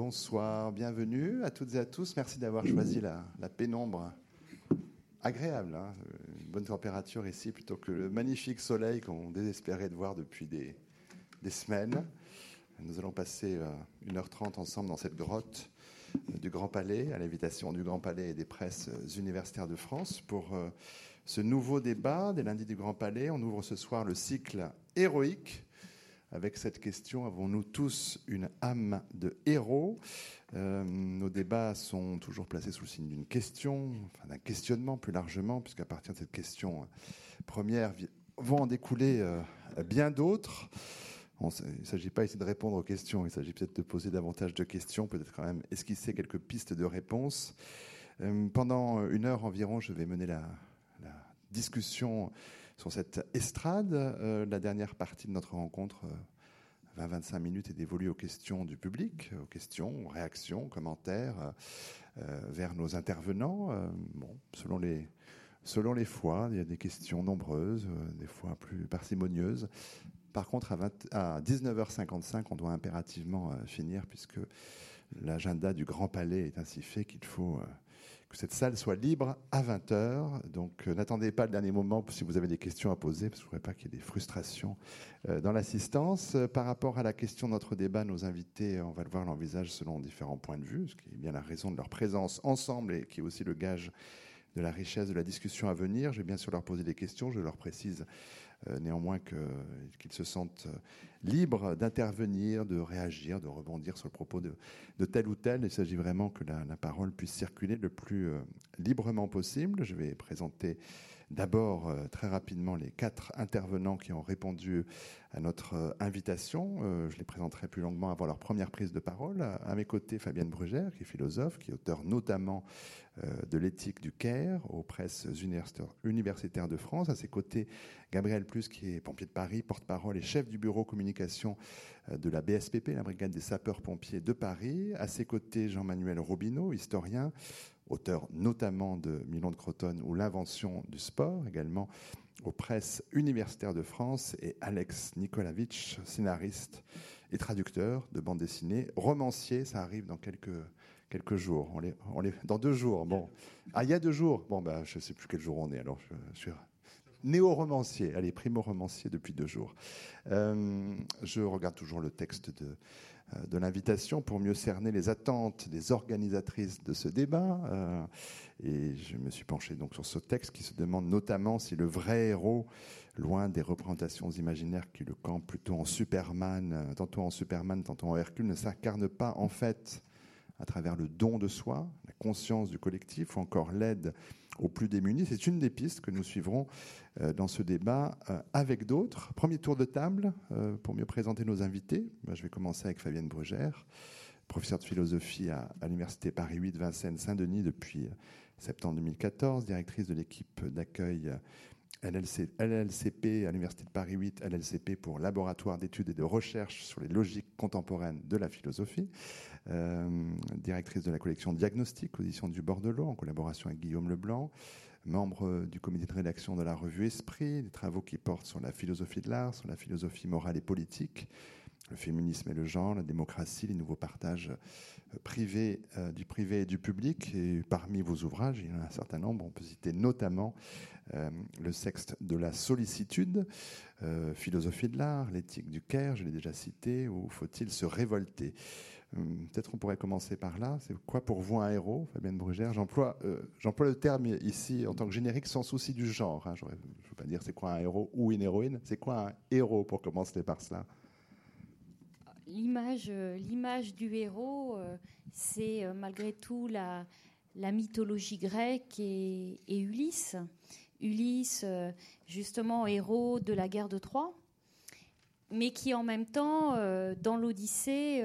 Bonsoir, bienvenue à toutes et à tous. Merci d'avoir choisi la, pénombre agréable, hein. une bonne température ici plutôt que le magnifique soleil qu'on désespérait de voir depuis des, semaines. Nous allons passer 1h30 euh, ensemble dans cette grotte euh, du Grand Palais, à l'invitation du Grand Palais et des presses universitaires de France, pour euh, ce nouveau débat des lundis du Grand Palais. On ouvre ce soir le cycle héroïque avec cette question avons-nous tous une âme de héros? Euh, Nos débats sont toujours placés sous le signe d'une question, d'un questionnement plus largement, puisqu'à partir de cette question première vont en découler euh, bien d'autres. il ne s'agit pas ici de répondre aux questions, il s'agit peut-être de poser davantage de questions, peut-être quand même esquisser quelques pistes de réponse. Euh, pendant une heure environ, je vais mener la discussion sur cette estrade. Euh, la dernière partie de notre rencontre, 20-25 euh, minutes, est dévolue aux questions du public, aux questions, aux réactions, commentaires euh, vers nos intervenants. bon, selon les, selon les fois, il y a des questions nombreuses, des fois plus parcimonieuses. Par contre, à, à 19h55, on doit impérativement finir puisque l'agenda du Grand Palais est ainsi fait qu'il faut que cette salle soit libre à 20h. Donc euh, n'attendez pas le dernier moment si vous avez des questions à poser, parce que je ne voudrais pas qu'il y ait des frustrations euh, dans l'assistance. Euh, par rapport à la question de notre débat, nos invités, on va le voir, l'envisage selon différents points de vue, ce qui est bien la raison de leur présence ensemble et qui est aussi le gage de la richesse de la discussion à venir. Je vais bien sûr leur poser des questions. Je leur précise néanmoins qu'ils se sentent euh, libres d'intervenir, de réagir, de rebondir sur le propos de, tel ou tel. Il s'agit vraiment que la, parole puisse circuler le plus euh, librement possible. Je vais présenter d'abord très rapidement les quatre intervenants qui ont répondu à notre invitation. Je les présenterai plus longuement avant leur première prise de parole. À mes côtés, Fabienne Brugère, qui est philosophe, qui est auteur notamment de l'éthique du Caire aux presses universitaires de France. À ses côtés, Gabriel Plus, qui est pompier de Paris, porte-parole et chef du bureau communication euh, de la BSPP, la Brigade des sapeurs-pompiers de Paris. À ses côtés, Jean-Manuel Robineau, historien, auteur notamment de Milan de Croton ou L'invention du sport, également aux presses universitaires de France, et Alex Nikolavitch, scénariste et traducteur de bande dessinée, romancier, ça arrive dans quelques quelques jours. On les, on les, dans deux jours. Bon. Ah, il y a deux jours. Bon, bah, je ne sais plus quel jour on est. Alors, je, suis néo-romancier, allez, primo-romancier depuis deux jours. Euh, je regarde toujours le texte de, de l'invitation pour mieux cerner les attentes des organisatrices de ce débat. Euh, et je me suis penché donc sur ce texte qui se demande notamment si le vrai héros, loin des représentations imaginaires qui le campent plutôt en Superman, tantôt en Superman, tantôt en Hercule, ne s'incarne pas en fait à travers le don de soi, la conscience du collectif ou encore l'aide aux plus démunis. C'est une des pistes que nous suivrons euh, dans ce débat euh, avec d'autres. Premier tour de table euh, pour mieux présenter nos invités. Je vais commencer avec Fabienne Brugère, professeure de philosophie à, l'Université Paris 8 Vincennes Saint-Denis depuis septembre 2014, directrice de l'équipe d'accueil LLCP à l'Université de Paris 8, LLCP pour Laboratoire d'études et de recherche sur les logiques contemporaines de la philosophie, directrice de la collection Diagnostic, audition du Bordelot, en collaboration avec Guillaume Leblanc, membre du comité de rédaction de la revue Esprit, des travaux qui portent sur la philosophie de l'art, sur la philosophie morale et politique, le féminisme et le genre, la démocratie, les nouveaux partages euh, privés, euh, du privé et du public. Et parmi vos ouvrages, il y en a un certain nombre. On peut citer notamment euh, le sexe de la sollicitude, philosophie de l'art, l'éthique du Caire, je l'ai déjà cité, ou faut-il se révolter? Peut-être on pourrait commencer par là. C'est quoi pour vous un héros, Fabienne Brugère? J'emploie j'emploie le terme ici en tant que générique sans souci du genre. Hein. Je ne veux pas dire c'est quoi un héros ou une héroïne. C'est quoi un héros pour commencer par cela? L'image, euh, l'image du héros, euh, c'est euh, malgré tout la mythologie grecque et, Ulysse. Ulysse, justement, héros de la guerre de Troie, mais qui en même temps, dans l'Odyssée,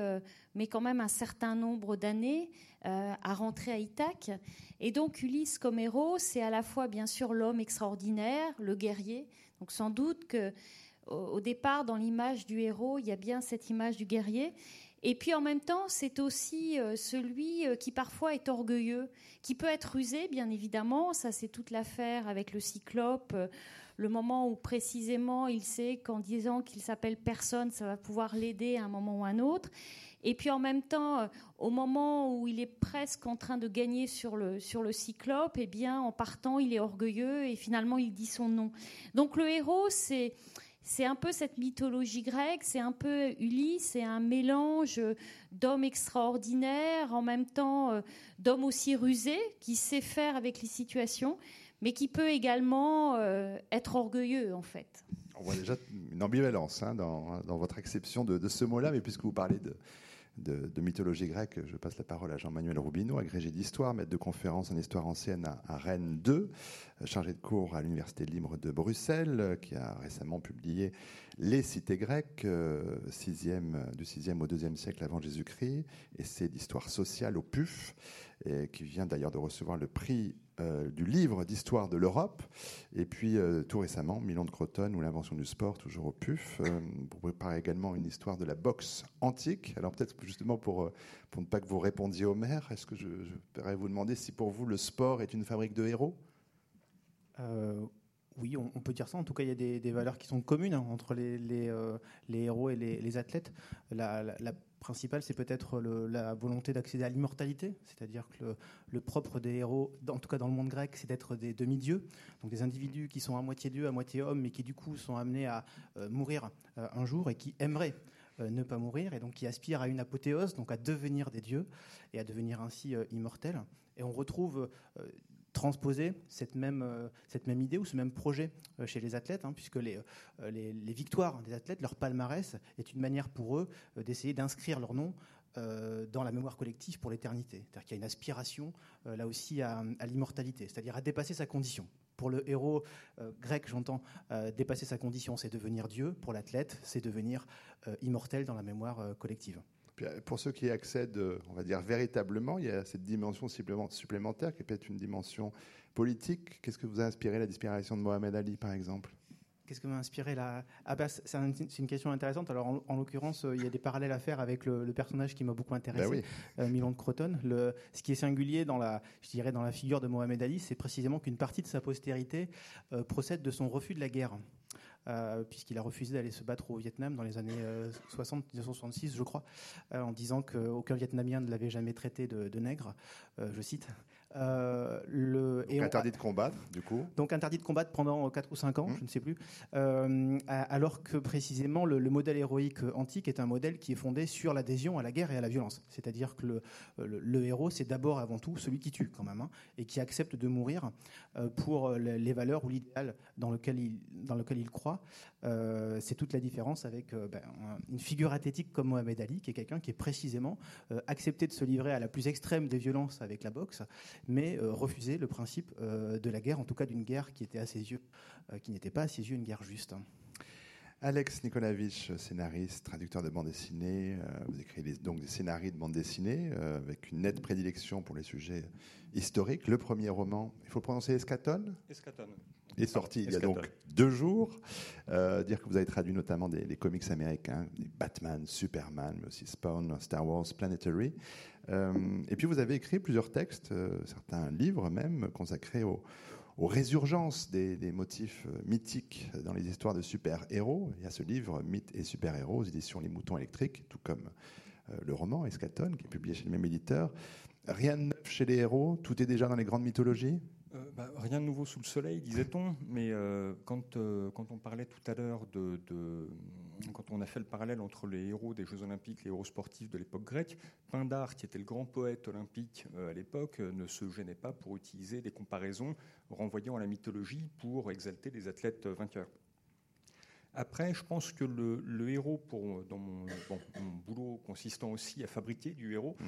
met quand même un certain nombre d'années à rentrer à Ithaque. Et donc Ulysse comme héros, c'est à la fois bien sûr l'homme extraordinaire, le guerrier. Donc sans doute que au départ, dans l'image du héros, il y a bien cette image du guerrier. Et puis en même temps, c'est aussi euh, celui euh, qui parfois est orgueilleux, qui peut être rusé, bien évidemment. Ça, c'est toute l'affaire avec le cyclope. Euh, le moment où précisément il sait qu'en disant qu'il s'appelle personne, ça va pouvoir l'aider à un moment ou à un autre. Et puis en même temps, au moment où il est presque en train de gagner sur le, sur le cyclope, eh bien, en partant, il est orgueilleux et finalement, il dit son nom. Donc le héros, c'est c'est un peu cette mythologie grecque, c'est un peu Ulysse, c'est un mélange d'homme extraordinaire, en même temps euh, d'homme aussi rusé, qui sait faire avec les situations, mais qui peut également euh, être orgueilleux, en fait. On voit déjà une ambivalence hein, dans, votre acception de, ce mot-là, mais puisque vous parlez de, de, mythologie grecque, je passe la parole à Jean-Manuel Roubineau, agrégé d'histoire, maître de conférence en histoire ancienne à, Rennes 2, euh, chargé de cours à l'Université libre de Bruxelles, euh, qui a récemment publié Les cités grecques, euh, du 6e au 2e siècle avant Jésus-Christ, et c'est d'histoire sociale au PUF, et qui vient d'ailleurs de recevoir le prix euh, du livre d'histoire de l'Europe. Et puis, tout récemment, Milan de Croton ou l'invention du sport, toujours au PUF. Euh, vous préparez également une histoire de la boxe antique. Alors, peut-être justement pour, pour ne pas que vous répondiez au maire, est-ce que je pourrais vous demander si pour vous le sport est une fabrique de héros? Oui, on, peut dire ça. En tout cas, il y a des, valeurs qui sont communes hein, entre les, les, héros et les, athlètes. La, la, principal, c'est peut-être la volonté d'accéder à l'immortalité, c'est-à-dire que le, propre des héros, en tout cas dans le monde grec, c'est d'être des demi-dieux, donc des individus qui sont à moitié dieux, à moitié hommes, mais qui du coup sont amenés à euh, mourir euh, un jour et qui aimeraient euh, ne pas mourir, et donc qui aspirent à une apothéose, donc à devenir des dieux, et à devenir ainsi immortels. Et on retrouve transposer cette même, euh, cette même idée ou ce même projet euh, chez les athlètes, hein, puisque les, euh, les, les, victoires des athlètes, leur palmarès, est une manière pour eux d'essayer d'inscrire leur nom dans la mémoire collective pour l'éternité. C'est-à-dire qu'il y a une aspiration, là aussi, à l'immortalité, c'est-à-dire à dépasser sa condition. Pour le héros grec, j'entends dépasser sa condition, c'est devenir Dieu. Pour l'athlète, c'est devenir immortel dans la mémoire collective. Euh, pour ceux qui accèdent, euh, on va dire véritablement, il y a cette dimension supplémentaire qui peut être une dimension politique. Qu'est-ce que vous a inspiré la disparition de Mohamed Ali, par exemple? Qu'est-ce que m'a inspiré la ah bah, C'est une question intéressante. Alors, en, l'occurrence, euh, il y a des parallèles à faire avec le, personnage qui m'a beaucoup intéressé, ben Milan de Croton. Le, ce qui est singulier dans la, je dirais, dans la figure de Mohamed Ali, c'est précisément qu'une partie de sa postérité procède de son refus de la guerre. Euh, puisqu'il a refusé d'aller se battre au Vietnam dans les années 60, euh, 1966, je crois, euh, en disant qu'aucun Vietnamien ne l'avait jamais traité de, de nègre, je cite. Euh, le, donc interdit de combattre, du coup Donc interdit de combattre pendant 4 ou 5 ans, mmh. je ne sais plus. Euh, alors que précisément, le, modèle héroïque antique est un modèle qui est fondé sur l'adhésion à la guerre et à la violence. C'est-à-dire que le, le, héros, c'est d'abord avant tout celui qui tue, quand même, hein, et qui accepte de mourir euh, pour les valeurs ou l'idéal dans lequel il, dans lequel il croit. C'est toute la différence avec ben, une figure athlétique comme Mohamed Ali, qui est quelqu'un qui est précisément accepté de se livrer à la plus extrême des violences avec la boxe mais euh, refuser le principe euh, de la guerre, en tout cas d'une guerre qui était à ses yeux, euh, qui n'était pas à ses yeux une guerre juste. Alex Nikolavitch, scénariste, traducteur de bande dessinée, vous écrivez donc des scénarios de bande dessinée avec une nette prédilection pour les sujets historiques. Le premier roman, il faut prononcer Escaton Escaton. Est sorti il y a donc deux jours. dire que vous avez traduit notamment des, des, comics américains, des Batman, Superman, mais aussi Spawn, Star Wars, Planetary. Euh, et puis vous avez écrit plusieurs textes, euh, certains livres même, consacrés aux, résurgences des, motifs euh, mythiques dans les histoires de super-héros. Il y a ce livre, Mythes et super-héros, aux éditions Les Moutons électriques, tout comme le roman Escaton, qui est publié chez le même éditeur. Rien de neuf chez les héros, tout est déjà dans les grandes mythologies? Euh, bah, rien de nouveau sous le soleil, disait-on, mais euh, quand, euh, quand on parlait tout à l'heure de, Quand on a fait le parallèle entre les héros des Jeux Olympiques, les héros sportifs de l'époque grecque, Pindare, qui était le grand poète olympique à l'époque, ne se gênait pas pour utiliser des comparaisons renvoyant à la mythologie pour exalter les athlètes vainqueurs. Après, je pense que le, héros, dans mon, boulot consistant aussi à fabriquer du héros, mm.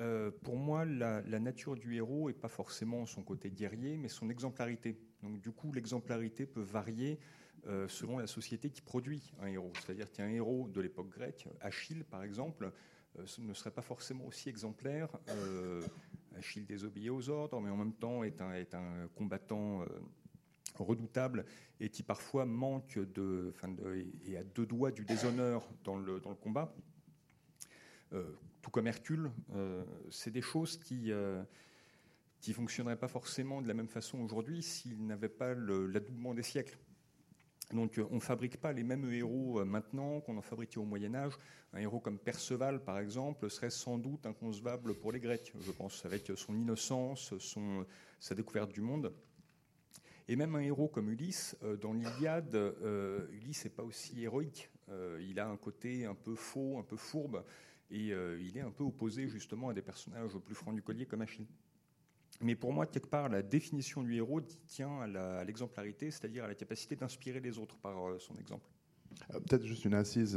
Euh, pour moi, la, nature du héros n'est pas forcément son côté guerrier, mais son exemplarité. Donc, du coup, l'exemplarité peut varier euh, selon la société qui produit un héros. C'est-à-dire qu'un héros de l'époque grecque, Achille par exemple, euh, ne serait pas forcément aussi exemplaire. Achille désobéit aux ordres, mais en même temps est un, combattant redoutable et qui parfois manque de, et à deux doigts du déshonneur dans le combat tout comme Hercule, euh, c'est des choses qui ne euh, fonctionneraient pas forcément de la même façon aujourd'hui s'il n'avait pas l'adoubement des siècles. Donc on ne fabrique pas les mêmes héros maintenant qu'on en fabriquait au Moyen Âge. Un héros comme Perceval, par exemple, serait sans doute inconcevable pour les Grecs, je pense, avec son innocence, sa découverte du monde. Et même un héros comme Ulysse, dans l'Iliade, Ulysse n'est pas aussi héroïque. il a un côté un peu faux, un peu fourbe. Et euh, il est un peu opposé justement à des personnages plus francs du collier comme Achille. Mais pour moi, quelque part, la définition du héros tient à l'exemplarité, c'est-à-dire à la capacité d'inspirer les autres par euh, son exemple. Euh, peut-être juste une incise,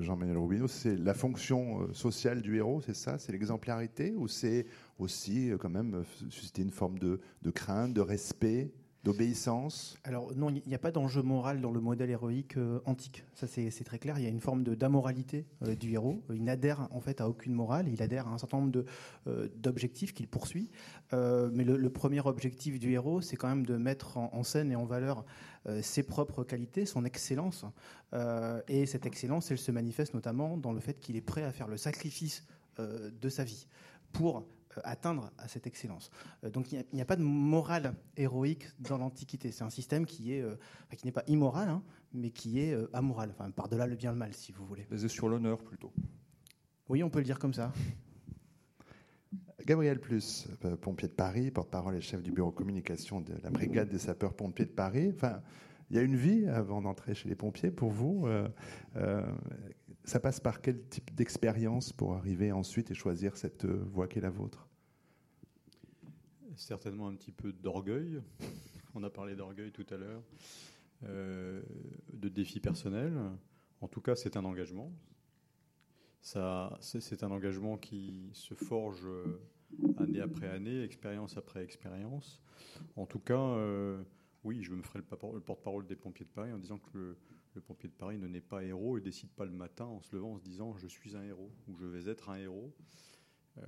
Jean-Manuel Rubino, c'est la fonction sociale du héros, c'est ça? C'est l'exemplarité? Ou c'est aussi quand même susciter une forme de crainte, de respect? D'obéissance Alors non, il n'y a pas d'enjeu moral dans le modèle héroïque euh, antique. Ça c'est très clair. Il y a une forme d'amoralité euh, du héros. Il n'adhère en fait à aucune morale. Il adhère à un certain nombre euh, d'objectifs qu'il poursuit. mais le, premier objectif du héros, c'est quand même de mettre en, scène et en valeur ses propres qualités, son excellence. et cette excellence, elle se manifeste notamment dans le fait qu'il est prêt à faire le sacrifice de sa vie pour atteindre à cette excellence. Euh, donc il n'y a, pas de morale héroïque dans l'Antiquité. C'est un système qui est, euh, qui n'est pas immoral, hein, mais qui est amoral. Enfin, par-delà le bien et le mal, si vous voulez. Basé sur l'honneur plutôt. Oui, on peut le dire comme ça. Gabriel Plus, pompier de Paris, porte-parole et chef du bureau communication de la brigade des sapeurs-pompiers de Paris. Enfin, il y a une vie avant d'entrer chez les pompiers pour vous. Ça passe par quel type d'expérience pour arriver ensuite et choisir cette euh, voie qui est la vôtre? Certainement un petit peu d'orgueil. On a parlé d'orgueil tout à l'heure. Euh, de défis personnels. En tout cas, c'est un engagement. C'est un engagement qui se forge euh, année après année, expérience après expérience. En tout cas, oui, je me ferai le porte-parole des pompiers de Paris en disant que le, pompier de Paris ne naît pas héros et décide pas le matin en se levant en se disant je suis un héros ou je vais être un héros.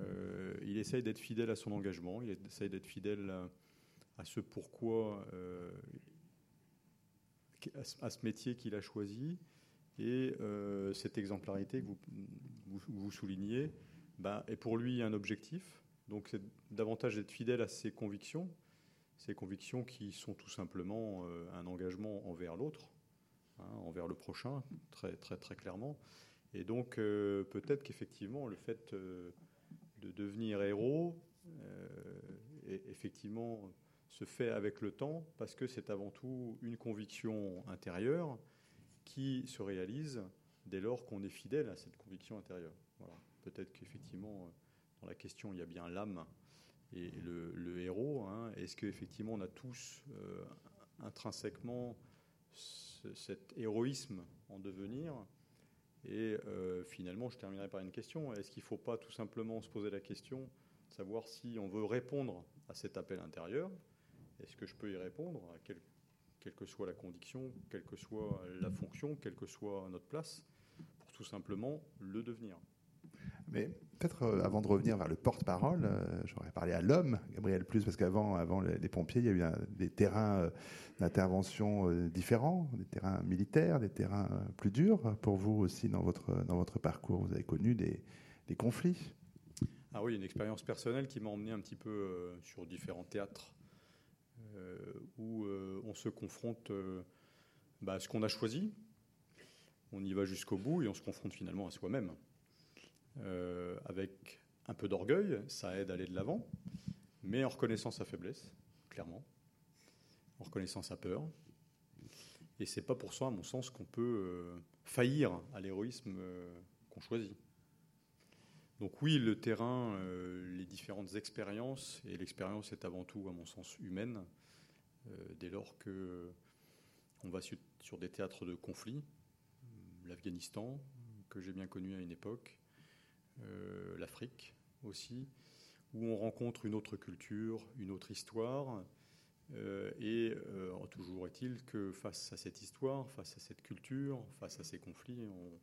Euh, il essaye d'être fidèle à son engagement, il essaye d'être fidèle à, ce pourquoi, euh, à, ce métier qu'il a choisi. Et euh, cette exemplarité que vous, soulignez bah, est pour lui un objectif. Donc c'est davantage d'être fidèle à ses convictions, ses convictions qui sont tout simplement un engagement envers l'autre, Hein, envers le prochain, très, très, très clairement. Et donc, peut-être qu'effectivement, le fait de devenir héros, euh, effectivement, se fait avec le temps, parce que c'est avant tout une conviction intérieure qui se réalise dès lors qu'on est fidèle à cette conviction intérieure. Peut-être qu'effectivement, dans la question, il y a bien l'âme et le, héros. Hein. Est-ce qu'effectivement, on a tous intrinsèquement cet héroïsme en devenir? Et euh, finalement, je terminerai par une question. Est-ce qu'il ne faut pas tout simplement se poser la question de savoir si on veut répondre à cet appel intérieur? Est-ce que je peux y répondre, quelle que soit la condition, quelle que soit la fonction, quelle que soit notre place, pour tout simplement le devenir? Mais peut-être euh, avant de revenir vers le porte-parole, euh, j'aurais parlé à l'homme, Gabriel Plus, parce qu'avant avant les, pompiers, il y a eu des terrains euh, d'intervention différents, des terrains militaires, des terrains plus durs. Pour vous aussi, dans votre, dans votre parcours, vous avez connu des, conflits Ah oui, une expérience personnelle qui m'a emmené un petit peu sur différents théâtres où on se confronte bah, à ce qu'on a choisi. On y va jusqu'au bout et on se confronte finalement à soi-même. Euh, avec un peu d'orgueil, ça aide à aller de l'avant, mais en reconnaissant sa faiblesse, clairement, en reconnaissant sa peur. Et c'est pas pour ça, à mon sens, qu'on peut euh, faillir à l'héroïsme euh, qu'on choisit. Donc oui, le terrain, les différentes expériences, et l'expérience est avant tout, à mon sens, humaine, dès lors que on va sur, sur des théâtres de conflit, l'Afghanistan, que j'ai bien connu à une époque, euh, l'Afrique aussi, où on rencontre une autre culture, une autre histoire. Euh, et euh, toujours est-il que face à cette histoire, face à cette culture, face à ces conflits, on,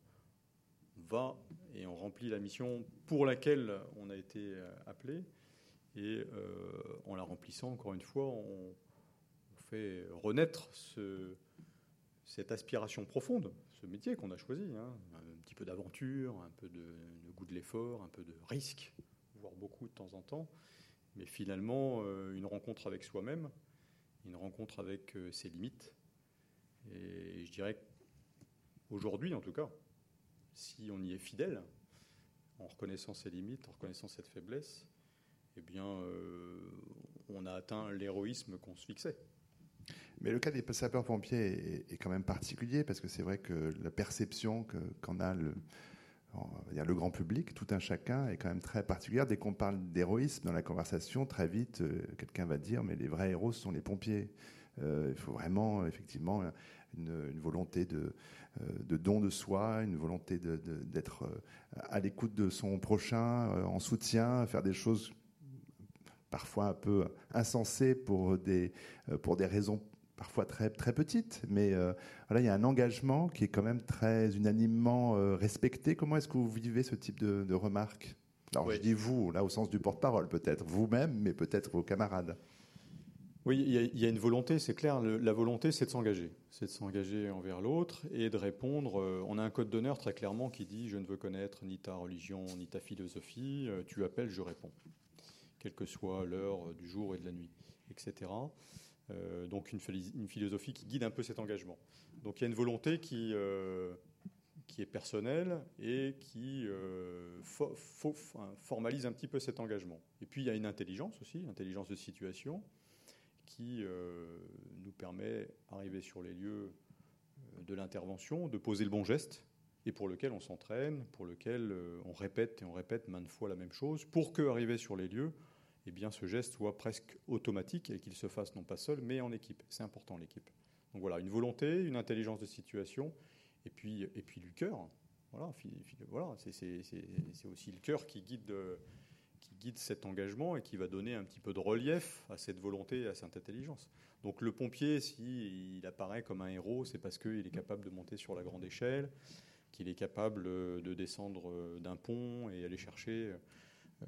va et on remplit la mission pour laquelle on a été appelé. Et en la remplissant, encore une fois, on, fait renaître ce, cette aspiration profonde, ce métier qu'on a choisi, hein, petit peu d'aventure, un peu de, goût de l'effort, un peu de risque, voire beaucoup de temps en temps, mais finalement euh, une rencontre avec soi-même, une rencontre avec euh, ses limites, Et je dirais qu'aujourd'hui, en tout cas, si on y est fidèle, en reconnaissant ses limites, en reconnaissant cette faiblesse, eh bien, euh, on a atteint l'héroïsme qu'on se fixait. Mais le cas des sapeurs-pompiers est, quand même particulier parce que c'est vrai que la perception qu'en a le, grand public, tout un chacun, est quand même très particulière. Dès qu'on parle d'héroïsme dans la conversation, très vite, euh, quelqu'un va dire mais les vrais héros, sont les pompiers. Euh, il faut vraiment, effectivement, une, volonté de, euh, de, don de soi, une volonté d'être à l'écoute de son prochain, en soutien, faire des choses parfois un peu insensées pour des raisons parfois très, très petite, mais euh, voilà, il y a un engagement qui est quand même très unanimement euh, respecté. Comment est-ce que vous vivez ce type de, remarques? Alors je dis vous, là au sens du porte-parole peut-être, vous-même, mais peut-être vos camarades. Oui, il y, a une volonté, c'est clair. la volonté, c'est de s'engager. C'est de s'engager envers l'autre et de répondre. Euh, on a un code d'honneur très clairement qui dit Je ne veux connaître ni ta religion, ni ta philosophie. tu appelles, je réponds. Quelle que soit l'heure du jour et de la nuit, etc. Euh, donc une, philosophie qui guide un peu cet engagement. Donc il y a une volonté qui, euh, qui est personnelle et qui euh, formalise un petit peu cet engagement. Et puis il y a une intelligence aussi, intelligence de situation, qui nous permet, d'arriver sur les lieux de l'intervention, de poser le bon geste, et pour lequel on s'entraîne, pour lequel on répète et on répète maintes fois la même chose, pour que, sur les lieux, eh bien, ce geste soit presque automatique et qu'il se fasse non pas seul, mais en équipe. C'est important, l'équipe. Donc voilà, une volonté, une intelligence de situation, et puis, et puis du cœur. Voilà, voilà c'est aussi le cœur qui guide, qui guide cet engagement et qui va donner un petit peu de relief à cette volonté et à cette intelligence. Donc le pompier, s'il apparaît comme un héros, c'est parce qu'il est capable de monter sur la grande échelle, qu'il est capable de descendre d'un pont et aller chercher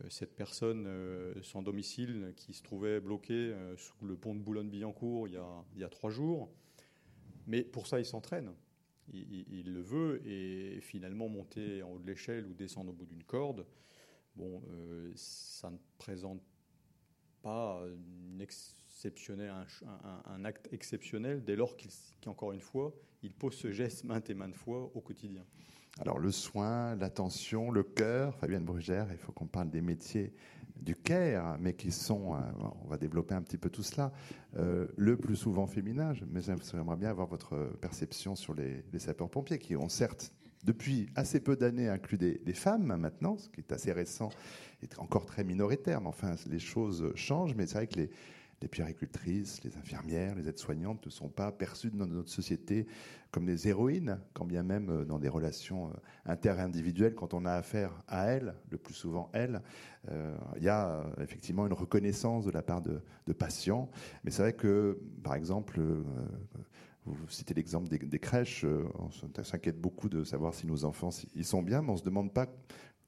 cette personne euh, sans domicile qui se trouvait bloquée euh, sous le pont de Boulogne-Billancourt il, y a trois jours. Mais pour ça, il s'entraîne. Il, le veut et finalement monter en haut de l'échelle ou descendre au bout d'une corde, bon, ça ne présente pas une un, un, acte exceptionnel dès lors qu'encore une fois, il pose ce geste maintes et maintes fois au quotidien. Alors le soin, l'attention, le cœur, Fabienne Brugère, il faut qu'on parle des métiers du care, mais qui sont, euh, on va développer un petit peu tout cela, euh, le plus souvent féminin. Mais j'aimerais bien avoir votre perception sur les, sapeurs-pompiers, qui ont certes, depuis assez peu d'années, inclus des, des, femmes maintenant, ce qui est assez récent et encore très minoritaire. Mais enfin, les choses changent, mais c'est vrai que les, les puéricultrices, les infirmières, les aides-soignantes ne sont pas perçues dans notre société comme des héroïnes, quand bien même euh, dans des relations euh, interindividuelles, quand on a affaire à elles, le plus souvent elles, euh, il y a effectivement une reconnaissance de la part de, patients. Mais c'est vrai que, par exemple, vous citez l'exemple des, crèches, on s'inquiète beaucoup de savoir si nos enfants ils sont bien, mais on ne se demande pas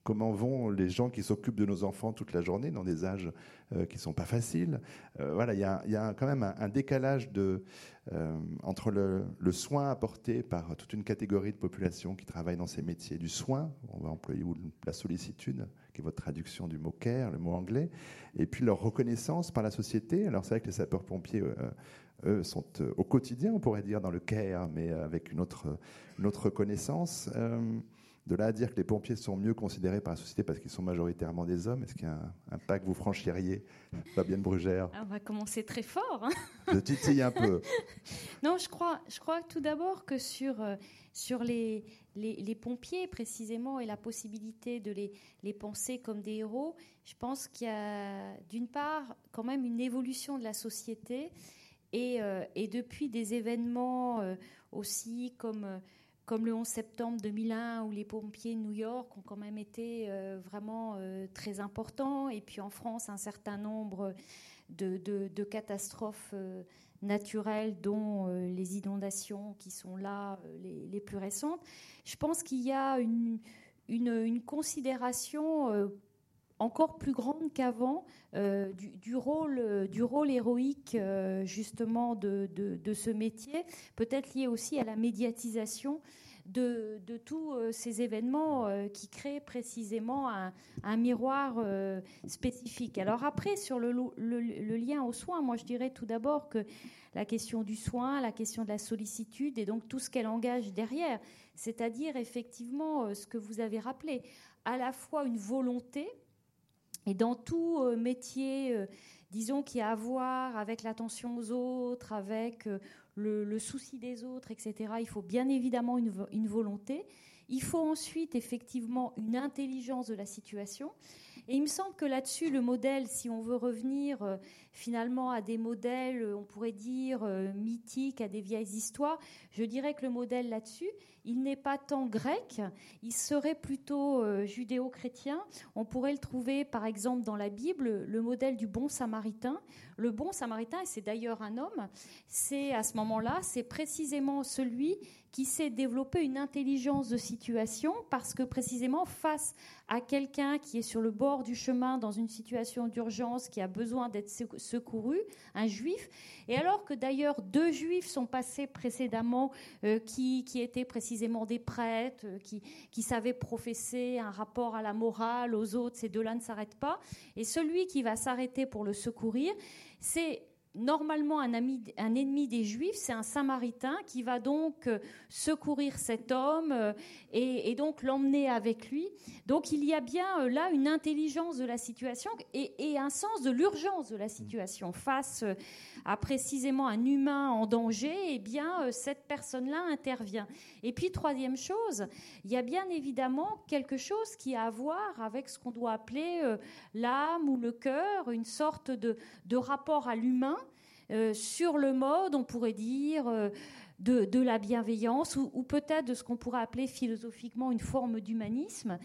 comment vont les gens qui s'occupent de nos enfants toute la journée dans des âges euh, qui sont pas faciles. Euh, voilà, il y a, quand même un, décalage euh, entre le, soin apporté par toute une catégorie de population qui travaille dans ces métiers du soin, on va employer la sollicitude, qui est votre traduction du mot care, le mot anglais, et puis leur reconnaissance par la société. Alors c'est vrai que les sapeurs-pompiers eux sont au quotidien, on pourrait dire, dans le care, mais avec une autre, une autre reconnaissance. De là à dire que les pompiers sont mieux considérés par la société parce qu'ils sont majoritairement des hommes, est-ce qu'il y a un, pas que vous franchiriez, Fabienne Brugère ah, On va commencer très fort. Hein Je titille un peu. non, je crois, je crois tout d'abord que sur, euh, sur les, les, pompiers précisément et la possibilité de les, les penser comme des héros, je pense qu'il y a d'une part quand même une évolution de la société et, euh, et depuis des événements euh, aussi comme comme le 11 septembre 2001 où les pompiers de New York ont quand même été euh, vraiment euh, très importants. Et puis en France, un certain nombre de, catastrophes euh, naturelles, dont les inondations qui sont là, les, plus récentes. Je pense qu'il y a une, une considération encore plus grande qu'avant euh, du, rôle, du rôle héroïque euh, justement de, ce métier, peut-être lié aussi à la médiatisation de, tous ces événements qui créent précisément un, miroir spécifique. Alors après, sur le, le, lien aux soins, moi je dirais tout d'abord que la question du soin, la question de la sollicitude et donc tout ce qu'elle engage derrière, c'est-à-dire effectivement ce que vous avez rappelé, à la fois une volonté, et dans tout métier disons, qui a à voir avec l'attention aux autres, avec euh, le, souci des autres, etc. Il faut bien évidemment une, une, volonté. Il faut ensuite effectivement une intelligence de la situation. Et il me semble que là-dessus, le modèle, si on veut revenir euh, finalement à des modèles, on pourrait dire euh, mythiques, à des vieilles histoires, je dirais que le modèle là-dessus, il n'est pas tant grec, il serait plutôt euh, judéo-chrétien. On pourrait le trouver par exemple dans la Bible, le modèle du bon samaritain. Le bon samaritain, et c'est d'ailleurs un homme, c'est à ce moment-là, c'est précisément celui qui sait développer une intelligence de situation parce que précisément face à quelqu'un qui est sur le bord du chemin dans une situation d'urgence, qui a besoin d'être secouru, un juif, et alors que d'ailleurs deux juifs sont passés précédemment euh, qui, qui étaient précisément des prêtres euh, qui, qui savaient professer un rapport à la morale, aux autres. Ces deux-là ne s'arrêtent pas. Et celui qui va s'arrêter pour le secourir, c'est normalement un, ami, un, ennemi des Juifs, c'est un Samaritain qui va donc euh, secourir cet homme euh, et, donc l'emmener avec lui. Donc il y a bien euh, là une intelligence de la situation et, un sens de l'urgence de la situation face à précisément un humain en danger. Eh bien cette personne-là intervient. Et puis troisième chose, il y a bien évidemment quelque chose qui a à voir avec ce qu'on doit appeler l'âme ou le cœur, une sorte de rapport à l'humain euh, sur le mode, on pourrait dire, euh, de, la bienveillance ou, ou peut-être de ce qu'on pourrait appeler philosophiquement une forme d'humanisme.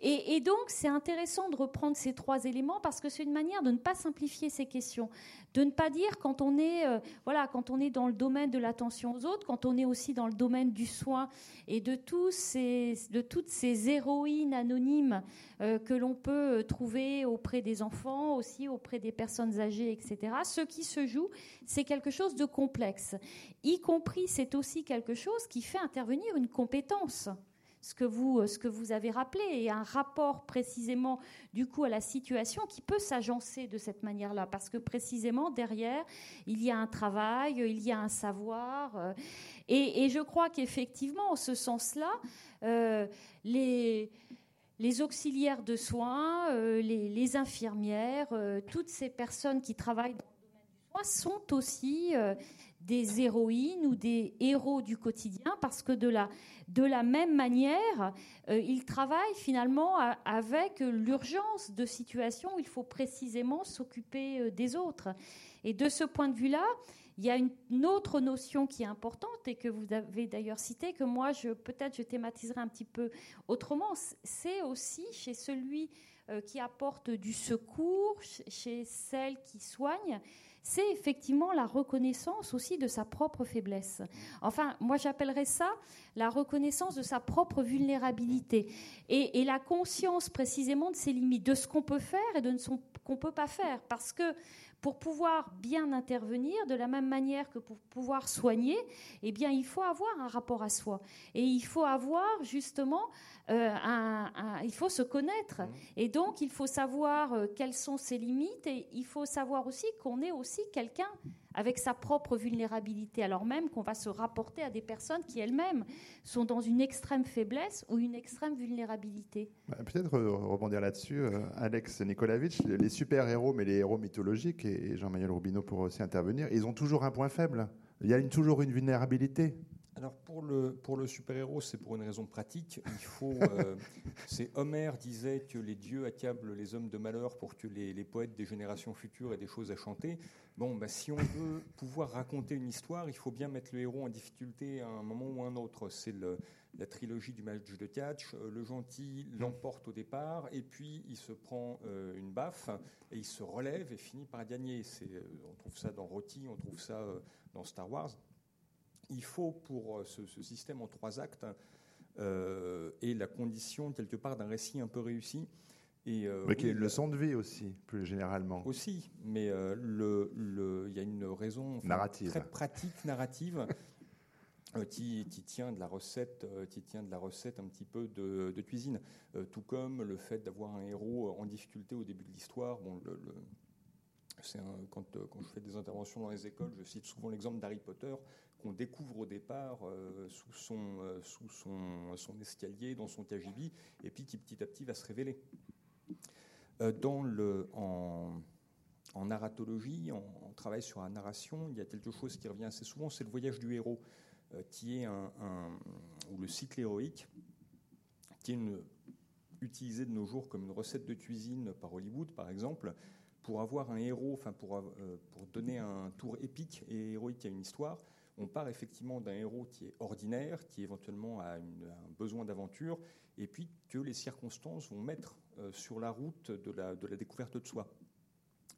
Et, donc, c'est intéressant de reprendre ces trois éléments parce que c'est une manière de ne pas simplifier ces questions, de ne pas dire quand on est, euh, voilà, quand on est dans le domaine de l'attention aux autres, quand on est aussi dans le domaine du soin et de tous ces, de toutes ces héroïnes anonymes euh, que l'on peut trouver auprès des enfants, aussi auprès des personnes âgées, etc. Ce qui se joue, c'est quelque chose de complexe. Y compris, c'est aussi quelque chose qui fait intervenir une compétence ce que vous, euh, ce que vous avez rappelé, et un rapport précisément du coup à la situation qui peut s'agencer de cette manière-là, parce que précisément derrière, il y a un travail, il y a un savoir, euh, et, je crois qu'effectivement, en ce sens-là, euh, les les auxiliaires de soins, les, infirmières, toutes ces personnes qui travaillent dans le domaine du soin sont aussi des héroïnes ou des héros du quotidien parce que de la, de la même manière, euh, ils travaillent finalement avec l'urgence de situations où il faut précisément s'occuper euh, des autres. Et de ce point de vue-là, il y a une, autre notion qui est importante et que vous avez d'ailleurs citée, que moi, je, peut-être je thématiserai un petit peu autrement. C'est aussi chez celui euh, qui apporte du secours, chez celle qui soigne, c'est effectivement la reconnaissance aussi de sa propre faiblesse. Enfin, moi j'appellerais ça la reconnaissance de sa propre vulnérabilité et, la conscience précisément de ses limites, de ce qu'on peut faire et de ce qu'on ne peut pas faire. Parce que pour pouvoir bien intervenir, de la même manière que pour pouvoir soigner, eh bien, il faut avoir un rapport à soi. Et il faut avoir justement euh, il faut se connaître. Mmh. Et donc, il faut savoir euh, quelles sont ses limites et il faut savoir aussi qu'on est aussi quelqu'un avec sa propre vulnérabilité, alors même qu'on va se rapporter à des personnes qui elles-mêmes sont dans une extrême faiblesse ou une extrême vulnérabilité. Bah, peut-être euh, rebondir là-dessus, Alex Nikolavitch, les super-héros, mais les héros mythologiques, et Jean-Manuel Rubineau pourrait aussi intervenir, ils ont toujours un point faible. Il y a toujours une vulnérabilité. Alors pour le, pour le super-héros, c'est pour une raison pratique. Il faut, euh, c'est Homère disait que les dieux accablent les hommes de malheur pour que les, les poètes des générations futures aient des choses à chanter. Bon, bah, si on veut pouvoir raconter une histoire, il faut bien mettre le héros en difficulté à un moment ou à un autre. C'est la trilogie du match de catch. Euh, le gentil l'emporte au départ et puis il se prend euh, une baffe et il se relève et finit par gagner. C'est, on trouve ça dans Rocky, on trouve ça dans Star Wars il faut pour euh, ce, système en trois actes euh, et la condition quelque part d'un récit un peu réussi. Et, euh, mais qui est une leçon de vie aussi, plus généralement. Aussi, mais il le, y a une raison narrative. très pratique, narrative. qui, tient de la recette, qui tient de la recette un petit peu de, cuisine. tout comme le fait d'avoir un héros en difficulté au début de l'histoire. Bon, le, quand, quand, je fais des interventions dans les écoles, je cite souvent l'exemple d'Harry Potter qu'on découvre au départ sous, son, sous son, son, escalier, dans son cagibi, et puis qui petit à petit va se révéler. le, en, en narratologie, on, travaille sur la narration. Il y a quelque chose qui revient assez souvent, c'est le voyage du héros, euh, qui est un, ou le cycle héroïque, qui est utilisé de nos jours comme une recette de cuisine par Hollywood, par exemple, pour avoir un héros, enfin euh, pour donner un tour épique et héroïque à une histoire. On part effectivement d'un héros qui est ordinaire, qui éventuellement a, un besoin d'aventure, et puis que les circonstances vont mettre euh, sur la route de la, découverte de soi.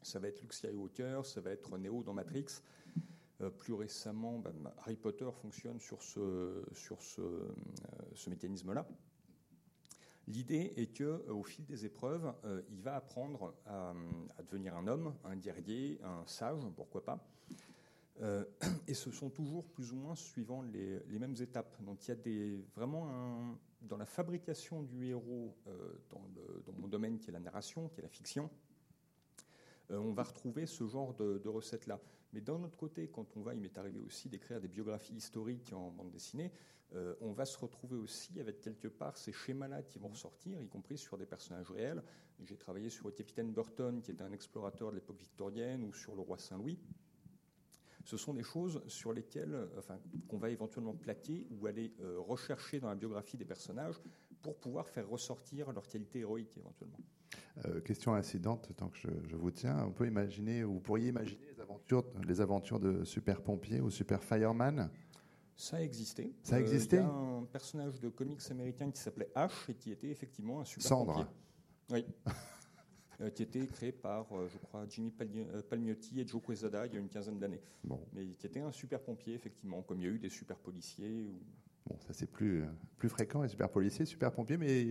Ça va être Luke Skywalker, ça va être Neo dans Matrix. Euh, plus récemment, bah, Harry Potter fonctionne sur ce, euh, mécanisme-là. L'idée est que, au fil des épreuves, il va apprendre à, devenir un homme, un guerrier, un sage, pourquoi pas. et ce sont toujours plus ou moins suivant les, mêmes étapes. Donc il y a vraiment un, dans la fabrication du héros, dans, le, dans mon domaine qui est la narration, qui est la fiction, euh, on va retrouver ce genre de, recettes-là. Mais d'un autre côté, quand on va, il m'est arrivé aussi d'écrire des biographies historiques en bande dessinée, euh, on va se retrouver aussi avec quelque part ces schémas-là qui vont ressortir, y compris sur des personnages réels. J'ai travaillé sur le capitaine Burton, qui était un explorateur de l'époque victorienne, ou sur le roi Saint-Louis. Ce sont des choses sur lesquelles, enfin, qu'on va éventuellement plaquer ou aller euh, rechercher dans la biographie des personnages pour pouvoir faire ressortir leur qualité héroïque éventuellement. Euh, question incidente, tant que je, vous tiens, on peut imaginer, vous pourriez imaginer les aventures, les aventures de super pompier ou super fireman ça a existé. Ça. Euh, il y a un personnage de comics américain qui s'appelait Ash et qui était effectivement un super pompier. Oui. Euh, qui était créé par, je crois, Jimmy Palmiotti et Joe Quesada il y a une quinzaine d'années. Bon. Mais qui était un super pompier, effectivement, comme il y a eu des super policiers. Ou... Bon, ça c'est plus, plus fréquent, les super policiers, super pompiers, mais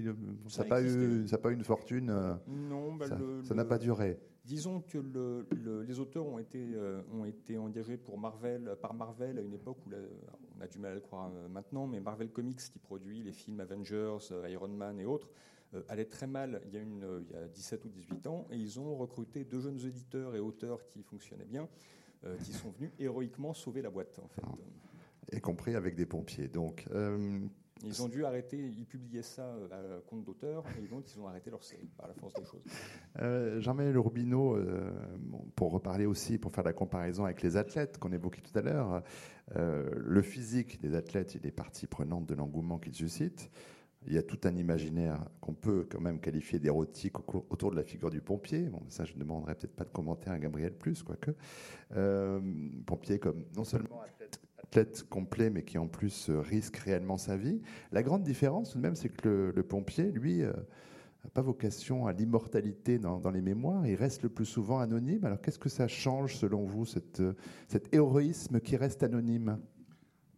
ça n'a pas, eu, pas eu une fortune. Euh, non, bah, ça n'a pas duré. Disons que le, les auteurs ont été, euh, ont été engagés pour Marvel, par Marvel à une époque où on a du mal à le croire euh, maintenant, mais Marvel Comics, qui produit les films Avengers, Iron Man et autres, allait très mal il y, a une, il y a 17 ou 18 ans, et ils ont recruté deux jeunes éditeurs et auteurs qui fonctionnaient bien, qui sont venus héroïquement sauver la boîte, en fait. Ah y compris avec des pompiers. Donc, euh, ils ont dû arrêter, ils publiaient ça euh, à compte d'auteur, et donc ils ont arrêté leur série par la force des choses. Euh, Jean-Maël Rubino, pour reparler aussi, pour faire la comparaison avec les athlètes qu'on évoquait tout à l'heure, le physique des athlètes, il est partie prenante de l'engouement qu'ils suscitent. Il y a tout un imaginaire qu'on peut quand même qualifier d'érotique autour de la figure du pompier. Bon, ça, je ne demanderai peut-être pas de commentaire à Gabriel Plus, quoique. pompier comme non seulement athlète complet, mais qui en plus euh, risque réellement sa vie. La grande différence, tout de même, c'est que le, pompier, lui, n'a euh, pas vocation à l'immortalité dans, les mémoires. Il reste le plus souvent anonyme. Alors, qu'est-ce que ça change, selon vous, euh, cet héroïsme qui reste anonyme?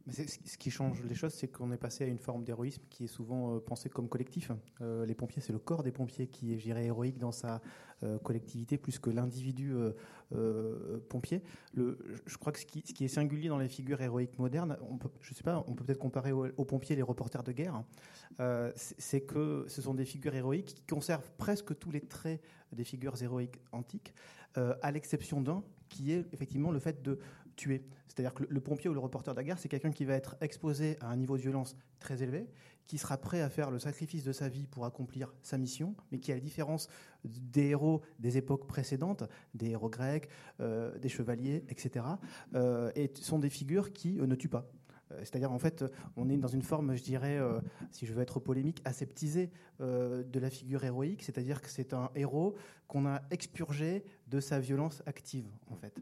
Ce qui change les choses, c'est qu'on est passé à une forme d'héroïsme qui est souvent pensé comme collectif. les pompiers, c'est le corps des pompiers qui est, je héroïque dans sa euh, collectivité plus que l'individu euh, euh, pompier. Je crois que ce qui, est singulier dans les figures héroïques modernes, on peut, sais pas, on peut peut-être comparer aux, pompiers les reporters de guerre, hein. c'est que ce sont des figures héroïques qui conservent presque tous les traits des figures héroïques antiques, à l'exception d'un qui est effectivement le fait de C'est-à-dire que le, pompier ou le reporter de la guerre, c'est quelqu'un qui va être exposé à un niveau de violence très élevé, qui sera prêt à faire le sacrifice de sa vie pour accomplir sa mission, mais qui, à la différence des héros des époques précédentes, des héros grecs, euh, des chevaliers, etc., euh, et sont des figures qui euh, ne tuent pas. C'est-à-dire, en fait, on est dans une forme, je dirais, si je veux être polémique, aseptisée de la figure héroïque. C'est-à-dire que c'est un héros qu'on a expurgé de sa violence active, en fait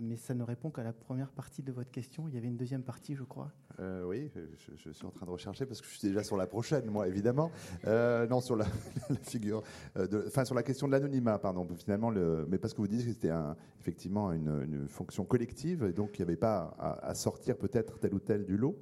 mais ça ne répond qu'à la première partie de votre question. Il y avait une deuxième partie, je crois. Euh, oui, je, suis en train de rechercher parce que je suis déjà sur la prochaine, moi, évidemment. Euh, non, sur la, figure, euh, enfin sur la question de l'anonymat, pardon. Finalement, le, mais parce que vous dites que c'était effectivement une, fonction collective, et donc il n'y avait pas à, sortir peut-être tel ou tel du lot.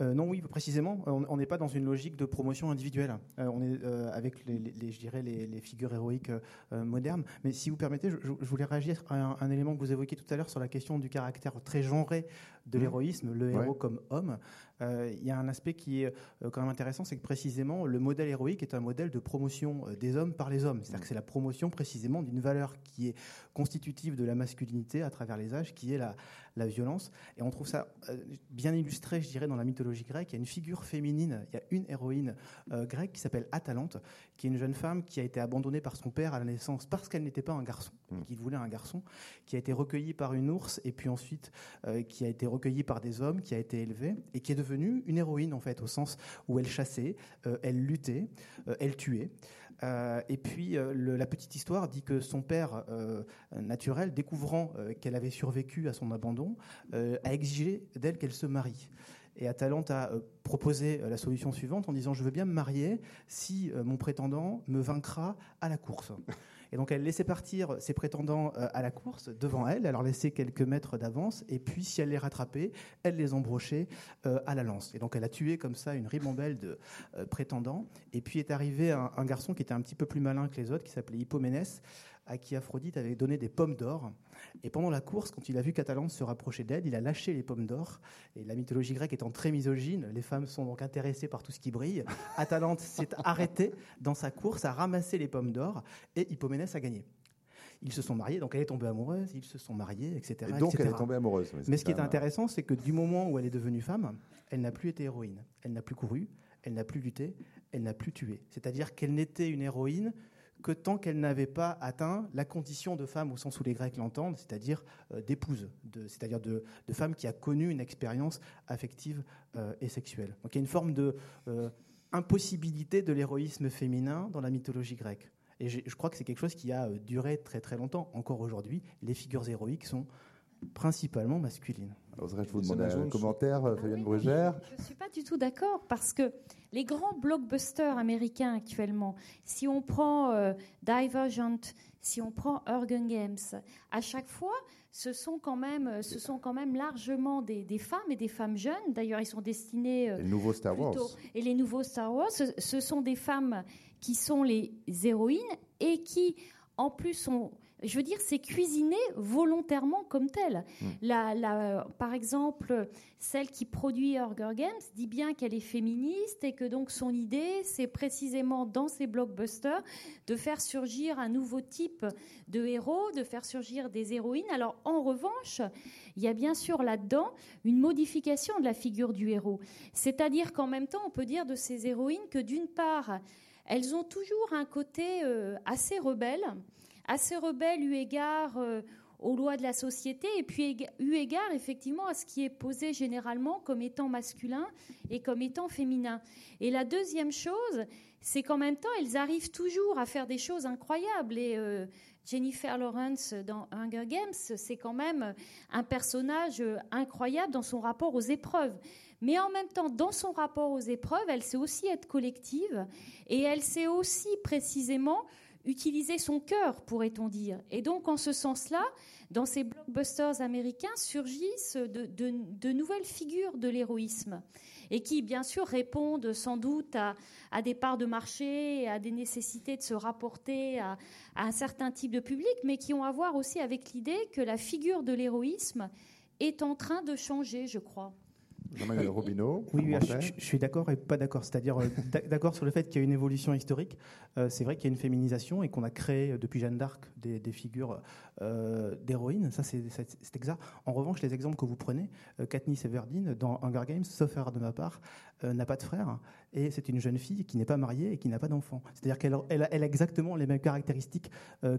Euh, non, oui, précisément, on n'est pas dans une logique de promotion individuelle. Euh, on est euh, avec, les, je dirais, les, figures héroïques modernes. Mais si vous permettez, je, voulais réagir à un, élément que vous évoquiez tout à l'heure sur la question du caractère très genré de mmh. l'héroïsme, le héros comme homme. Il y a un aspect qui est quand même intéressant, c'est que précisément, le modèle héroïque est un modèle de promotion des hommes par les hommes. C'est-à-dire mmh. que c'est la promotion précisément d'une valeur qui est constitutive de la masculinité à travers les âges, qui est la, la violence. Et on trouve ça euh, bien illustré, je dirais, dans la mythologie grecque. Il y a une figure féminine, il y a une héroïne euh, grecque qui s'appelle Atalante, qui est une jeune femme qui a été abandonnée par son père à la naissance parce qu'elle n'était pas un garçon, mm. qu'il voulait un garçon, qui a été recueillie par une ours et puis ensuite euh, qui a été recueillie par des hommes, qui a été élevée et qui est devenue une héroïne en fait, au sens où elle chassait, elle luttait, elle tuait. Euh, et puis euh, la petite histoire dit que son père euh, naturel, découvrant qu'elle avait survécu à son abandon, a exigé d'elle qu'elle se marie. Et Atalante a proposé la solution suivante en disant Je veux bien me marier si mon prétendant me vaincra à la course. Et donc elle laissait partir ses prétendants euh, à la course devant elle, elle leur laissait quelques mètres d'avance, et puis si elle les rattrapait, elle les embrochait euh, à la lance. Et donc elle a tué comme ça une ribambelle de euh, prétendants. Et puis est arrivé un, un, garçon qui était un petit peu plus malin que les autres, qui s'appelait Hippoménès, à qui Aphrodite avait donné des pommes d'or. Et pendant la course, quand il a vu qu'Atalante se rapprocher d'elle, il a lâché les pommes d'or. Et la mythologie grecque étant très misogyne, les femmes sont donc intéressées par tout ce qui brille. Atalante s'est arrêtée dans sa course, a ramassé les pommes d'or, et Hippoménès a gagné. Ils se sont mariés, donc elle est tombée amoureuse, ils se sont mariés, etc. Et donc elle est tombée amoureuse. Mais, ce qui est intéressant, c'est que du moment où elle est devenue femme, elle n'a plus été héroïne. Elle n'a plus couru, elle n'a plus lutté, elle n'a plus tué. C'est-à-dire qu'elle n'était une héroïne que tant qu'elle n'avait pas atteint la condition de femme au sens où les Grecs l'entendent, c'est-à-dire euh, d'épouse, c'est-à-dire de, femme qui a connu une expérience affective euh, et sexuelle. Donc il y a une forme de euh, impossibilité de l'héroïsme féminin dans la mythologie grecque. Et je crois que c'est quelque chose qui a duré très très longtemps. Encore aujourd'hui, les figures héroïques sont principalement masculines. Oserais-je vous demander un commentaire, ah Fabienne Brugère Je ne suis pas du tout d'accord parce que les grands blockbusters américains actuellement, si on prend euh, Divergent, si on prend Urgen Games, à chaque fois, ce sont quand même, ce sont quand même largement des, femmes et des femmes jeunes. D'ailleurs, ils sont destinés. Euh, les nouveaux Star Wars. et les nouveaux Star Wars, ce, sont des femmes qui sont les héroïnes et qui, en plus, sont je veux dire, c'est cuisiné volontairement comme tel. La, par exemple, celle qui produit Hunger Games dit bien qu'elle est féministe et que donc son idée, c'est précisément dans ces blockbusters de faire surgir un nouveau type de héros, de faire surgir des héroïnes. Alors en revanche, il y a bien sûr là-dedans une modification de la figure du héros. C'est-à-dire qu'en même temps, on peut dire de ces héroïnes que d'une part, elles ont toujours un côté euh, assez rebelle assez rebelle eu égard euh, aux lois de la société et puis eu égard effectivement à ce qui est posé généralement comme étant masculin et comme étant féminin. Et la deuxième chose, c'est qu'en même temps, elles arrivent toujours à faire des choses incroyables. Et euh, Jennifer Lawrence dans Hunger Games, c'est quand même un personnage euh, incroyable dans son rapport aux épreuves. Mais en même temps, dans son rapport aux épreuves, elle sait aussi être collective et elle sait aussi précisément utiliser son cœur, pourrait-on dire. Et donc, en ce sens-là, dans ces blockbusters américains surgissent de, nouvelles figures de l'héroïsme et qui, bien sûr, répondent sans doute à, des parts de marché, à des nécessités de se rapporter à, à un certain type de public, mais qui ont à voir aussi avec l'idée que la figure de l'héroïsme est en train de changer, je crois. Jean-Manuel Robineau. Oui, je, suis d'accord et pas d'accord. C'est-à-dire euh, d'accord sur le fait qu'il y a une évolution historique. Euh, c'est vrai qu'il y a une féminisation et qu'on a créé euh, depuis Jeanne d'Arc des, figures d'héroïnes. Ça, c'est exact. En revanche, les exemples que vous prenez, Katniss Everdeen dans Hunger Games, sauf erreur de ma part, n'a pas de frère et c'est une jeune fille qui n'est pas mariée et qui n'a pas d'enfant. C'est-à-dire qu'elle elle a, exactement les mêmes caractéristiques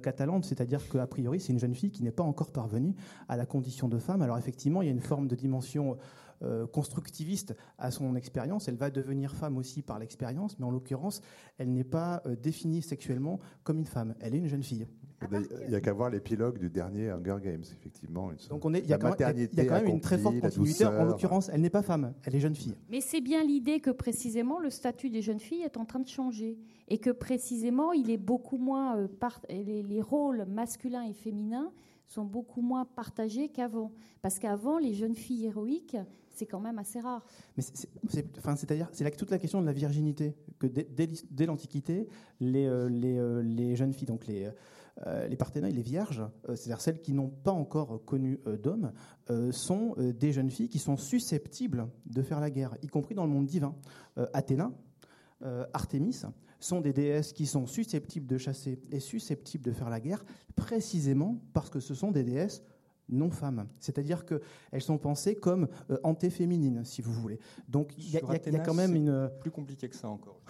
qu'Atalante, c'est-à-dire qu'a priori, c'est une jeune fille qui n'est pas encore parvenue à la condition de femme. Alors effectivement, il y a une forme de dimension euh, constructiviste à son expérience. Elle va devenir femme aussi par l'expérience, mais en l'occurrence, elle n'est pas euh, définie sexuellement comme une femme. Elle est une jeune fille. Il n'y a qu'à voir l'épilogue du dernier Hunger Games, effectivement. Donc on est, il y a quand même, une très forte continuité. En l'occurrence, elle n'est pas femme, elle est jeune fille. Mais c'est bien l'idée que précisément le statut des jeunes filles est en train de changer et que précisément il est beaucoup moins euh, les, rôles masculins et féminins sont beaucoup moins partagés qu'avant. Parce qu'avant, les jeunes filles héroïques c'est quand même assez rare. Mais c'est-à-dire, c'est là toute la question de la virginité. Que dès, l'Antiquité, les, euh, euh, les, jeunes filles, donc les, euh, les les vierges, c'est-à-dire celles qui n'ont pas encore connu d'hommes, sont des jeunes filles qui sont susceptibles de faire la guerre, y compris dans le monde divin. Athéna, Artémis sont des déesses qui sont susceptibles de chasser et susceptibles de faire la guerre, précisément parce que ce sont des déesses non femmes. C'est-à-dire qu'elles sont pensées comme euh, antéféminines, si vous voulez. Donc il y, a quand même une... Euh, plus compliqué que ça encore.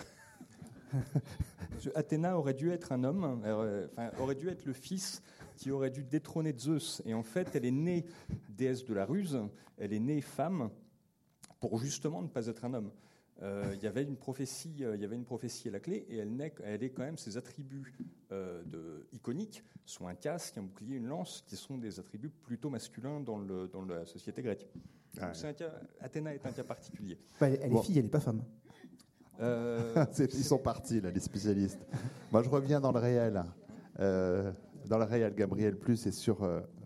Athéna aurait dû être un homme, euh, aurait dû être le fils qui aurait dû détrôner Zeus. Et en fait, elle est née déesse de la ruse, elle est née femme pour justement ne pas être un homme. Euh, il y avait une prophétie, euh, il y avait une prophétie à la clé, et elle, est, elle est quand même ses attributs euh, de, iconiques sont un casque, un bouclier, une lance, qui sont des attributs plutôt masculins dans, le, dans la société grecque. Ah Athéna est un cas particulier. elle est fille, elle n'est pas femme. Ils sont partis là, les spécialistes. Moi, je reviens dans le réel dans le réel, Gabriel Plus, et sur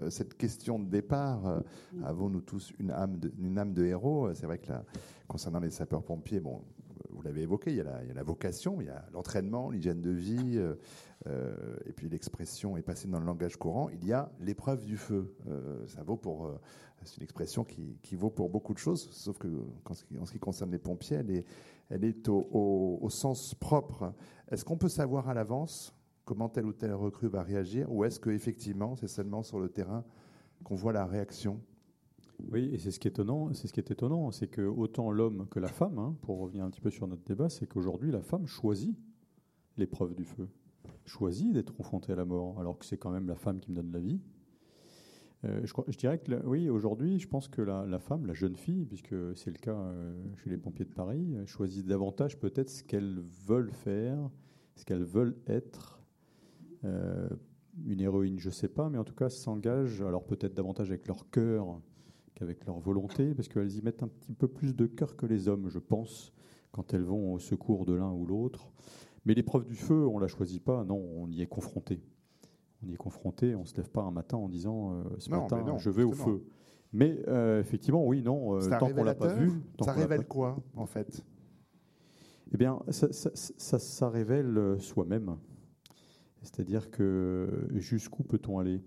cette question de départ. Avons-nous tous une âme de, une âme de héros? C'est vrai que là, concernant les sapeurs-pompiers, bon, vous l'avez évoqué, il y, a la, il y, a la, vocation, il y a l'entraînement, l'hygiène de vie, euh, euh, et puis l'expression est passée dans le langage courant. Il y a l'épreuve du feu. Euh, ça vaut pour, c'est une expression qui, qui, vaut pour beaucoup de choses, sauf que en ce qui concerne les pompiers, elle est, elle est au, au sens propre. Est-ce qu'on peut savoir à l'avance? Comment telle ou telle recrue va réagir, ou est-ce que effectivement c'est seulement sur le terrain qu'on voit la réaction? Oui, et c'est ce qui est étonnant, c'est ce qui est étonnant, c'est que autant l'homme que la femme, hein, pour revenir un petit peu sur notre débat, c'est qu'aujourd'hui la femme choisit l'épreuve du feu, choisit d'être confrontée à la mort, alors que c'est quand même la femme qui me donne la vie. Euh, je, dirais que oui, aujourd'hui, je pense que la, femme, la jeune fille, puisque c'est le cas euh, chez les pompiers de Paris, choisit davantage peut-être ce qu'elles veulent faire, ce qu'elles veulent être. Euh, une héroïne, je ne sais pas, mais en tout cas s'engage, alors peut-être davantage avec leur cœur qu'avec leur volonté, parce qu'elles y mettent un petit peu plus de cœur que les hommes, je pense, quand elles vont au secours de l'un ou l'autre. Mais l'épreuve du feu, on ne la choisit pas, non, on y est confronté. On y est confronté, on ne se lève pas un matin en disant euh, ce matin, je vais au feu. Mais euh, effectivement, oui, non, euh, tant qu'on l'a pas vu. Ça révèle quoi, en fait? Eh bien, ça, ça révèle soi-même. C'est-à-dire que jusqu'où peut-on aller?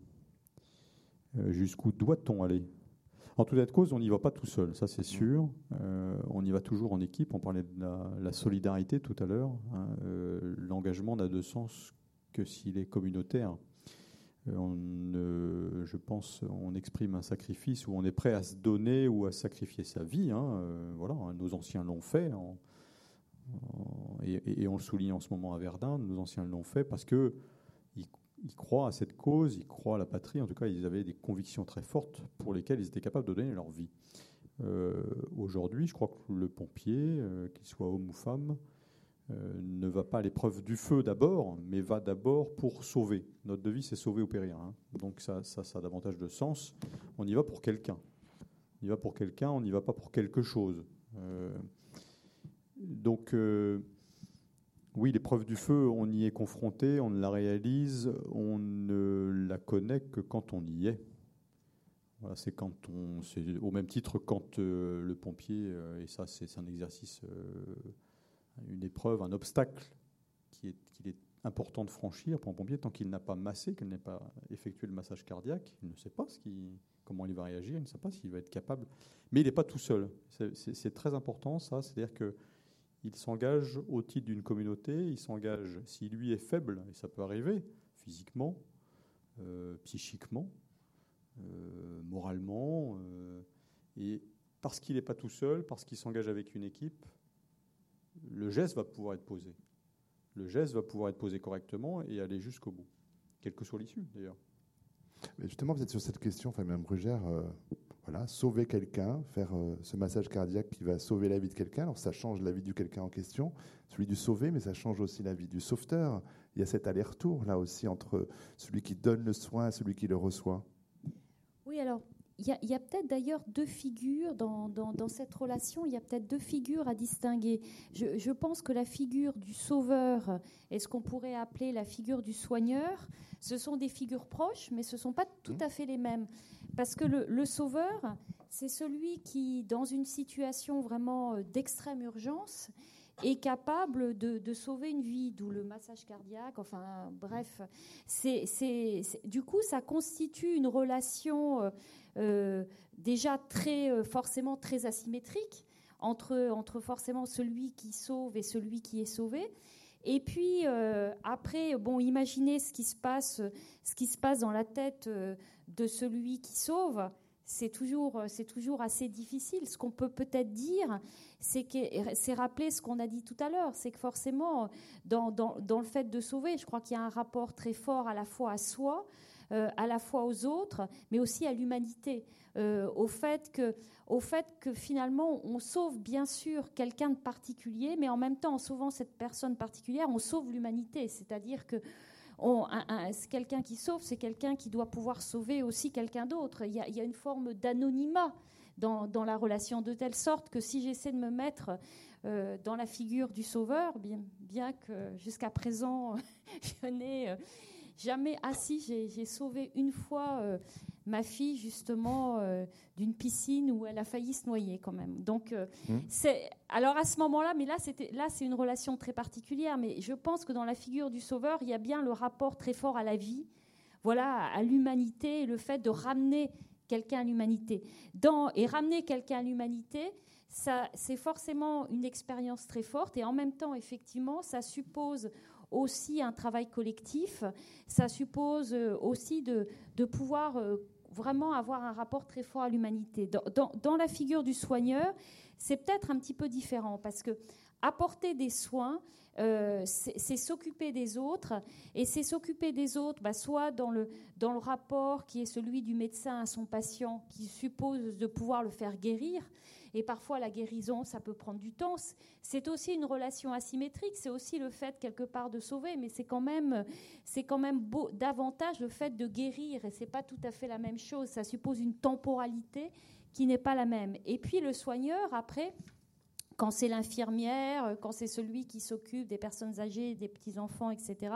Jusqu'où doit-on aller? En tout état de cause, on n'y va pas tout seul, ça c'est sûr. Euh, on y va toujours en équipe. On parlait de la, solidarité tout à l'heure. Hein. Euh, l'engagement n'a de sens que s'il est communautaire. Euh, on, je pense, on exprime un sacrifice où on est prêt à se donner ou à sacrifier sa vie. Hein. voilà, hein. nos anciens l'ont fait. Et, on le souligne en ce moment à Verdun. Nos anciens l'ont fait parce que ils croient à cette cause, ils croient à la patrie. En tout cas, ils avaient des convictions très fortes pour lesquelles ils étaient capables de donner leur vie. Euh, aujourd'hui, je crois que le pompier, euh, qu'il soit homme ou femme, euh, ne va pas à l'épreuve du feu d'abord, mais va d'abord pour sauver. Notre devise, c'est sauver ou périr. Hein. Donc ça, ça, a davantage de sens. On y va pour quelqu'un. On y va pour quelqu'un, on n'y va pas pour quelque chose. Donc oui, l'épreuve du feu, on y est confronté, on la réalise, on ne la connaît que quand on y est. c'est quand on, au même titre quand euh, le pompier, euh, et ça c'est un exercice, euh, une épreuve, un obstacle qui est, qu'il est important de franchir pour un pompier tant qu'il n'a pas massé, qu'il n'a pas effectué le massage cardiaque, il ne sait pas ce qui, comment il va réagir, il ne sait pas s'il va être capable. Mais il n'est pas tout seul. C'est très important ça, c'est-à-dire que il s'engage au titre d'une communauté, il s'engage, si lui est faible, et ça peut arriver, physiquement, euh, psychiquement, euh, moralement, euh, et parce qu'il n'est pas tout seul, parce qu'il s'engage avec une équipe, le geste va pouvoir être posé. Le geste va pouvoir être posé correctement et aller jusqu'au bout, quelle que soit l'issue d'ailleurs. Justement, vous êtes sur cette question, Mme Brugère, sauver quelqu'un, faire euh, ce massage cardiaque qui va sauver la vie de quelqu'un. Alors ça change la vie du quelqu'un en question, celui du sauvé, mais ça change aussi la vie du sauveteur. Il y a cet aller-retour là aussi entre celui qui donne le soin et celui qui le reçoit. Oui, alors il y a, peut-être d'ailleurs deux figures dans, dans, cette relation, il y a peut-être deux figures à distinguer. Je, je, pense que la figure du sauveur et ce qu'on pourrait appeler la figure du soigneur, ce sont des figures proches, mais ce ne sont pas tout à fait les mêmes. Parce que le, sauveur, c'est celui qui, dans une situation vraiment euh, d'extrême urgence, est capable de, sauver une vie, d'où le massage cardiaque. Enfin, bref, c'est, du coup, ça constitue une relation euh, euh, déjà très forcément très asymétrique entre, entre forcément celui qui sauve et celui qui est sauvé. Et puis après, bon, imaginez ce qui se passe, ce qui se passe dans la tête de celui qui sauve c'est toujours, c'est toujours assez difficile. Ce qu'on peut peut-être dire, c'est, rappeler ce qu'on a dit tout à l'heure, c'est que forcément, dans, dans, le fait de sauver, je crois qu'il y a un rapport très fort à la fois à soi, euh, à la fois aux autres, mais aussi à l'humanité, euh, au, fait que, au fait que finalement, on sauve bien sûr quelqu'un de particulier, mais en même temps, en sauvant cette personne particulière, on sauve l'humanité. C'est-à-dire que quelqu'un qui sauve, c'est quelqu'un qui doit pouvoir sauver aussi quelqu'un d'autre. Il, y a une forme d'anonymat dans, la relation, de telle sorte que si j'essaie de me mettre euh, dans la figure du sauveur, bien, bien que jusqu'à présent, je n'ai... Euh, jamais. Ah si, j'ai sauvé une fois euh, ma fille justement euh, d'une piscine où elle a failli se noyer quand même. Donc euh, mmh. c'est alors à ce moment-là, mais là c'était là c'est une relation très particulière. Mais je pense que dans la figure du sauveur, il y a bien le rapport très fort à la vie, voilà, à l'humanité, le fait de ramener quelqu'un à l'humanité. Dans et ramener quelqu'un à l'humanité. Ça, c'est forcément une expérience très forte et en même temps, effectivement, ça suppose aussi un travail collectif. Ça suppose euh, aussi de, pouvoir euh, vraiment avoir un rapport très fort à l'humanité. Dans, la figure du soigneur, c'est peut-être un petit peu différent parce que apporter des soins, euh, c'est s'occuper des autres, et c'est s'occuper des autres, bah, soit dans le, dans le rapport qui est celui du médecin à son patient, qui suppose de pouvoir le faire guérir, et parfois, la guérison, ça peut prendre du temps. C'est aussi une relation asymétrique. C'est aussi le fait, quelque part, de sauver. Mais c'est quand même, c'est quand même davantage le fait de guérir. Et c'est pas tout à fait la même chose. Ça suppose une temporalité qui n'est pas la même. Et puis, le soigneur, après, quand c'est l'infirmière, quand c'est celui qui s'occupe des personnes âgées, des petits-enfants, etc.,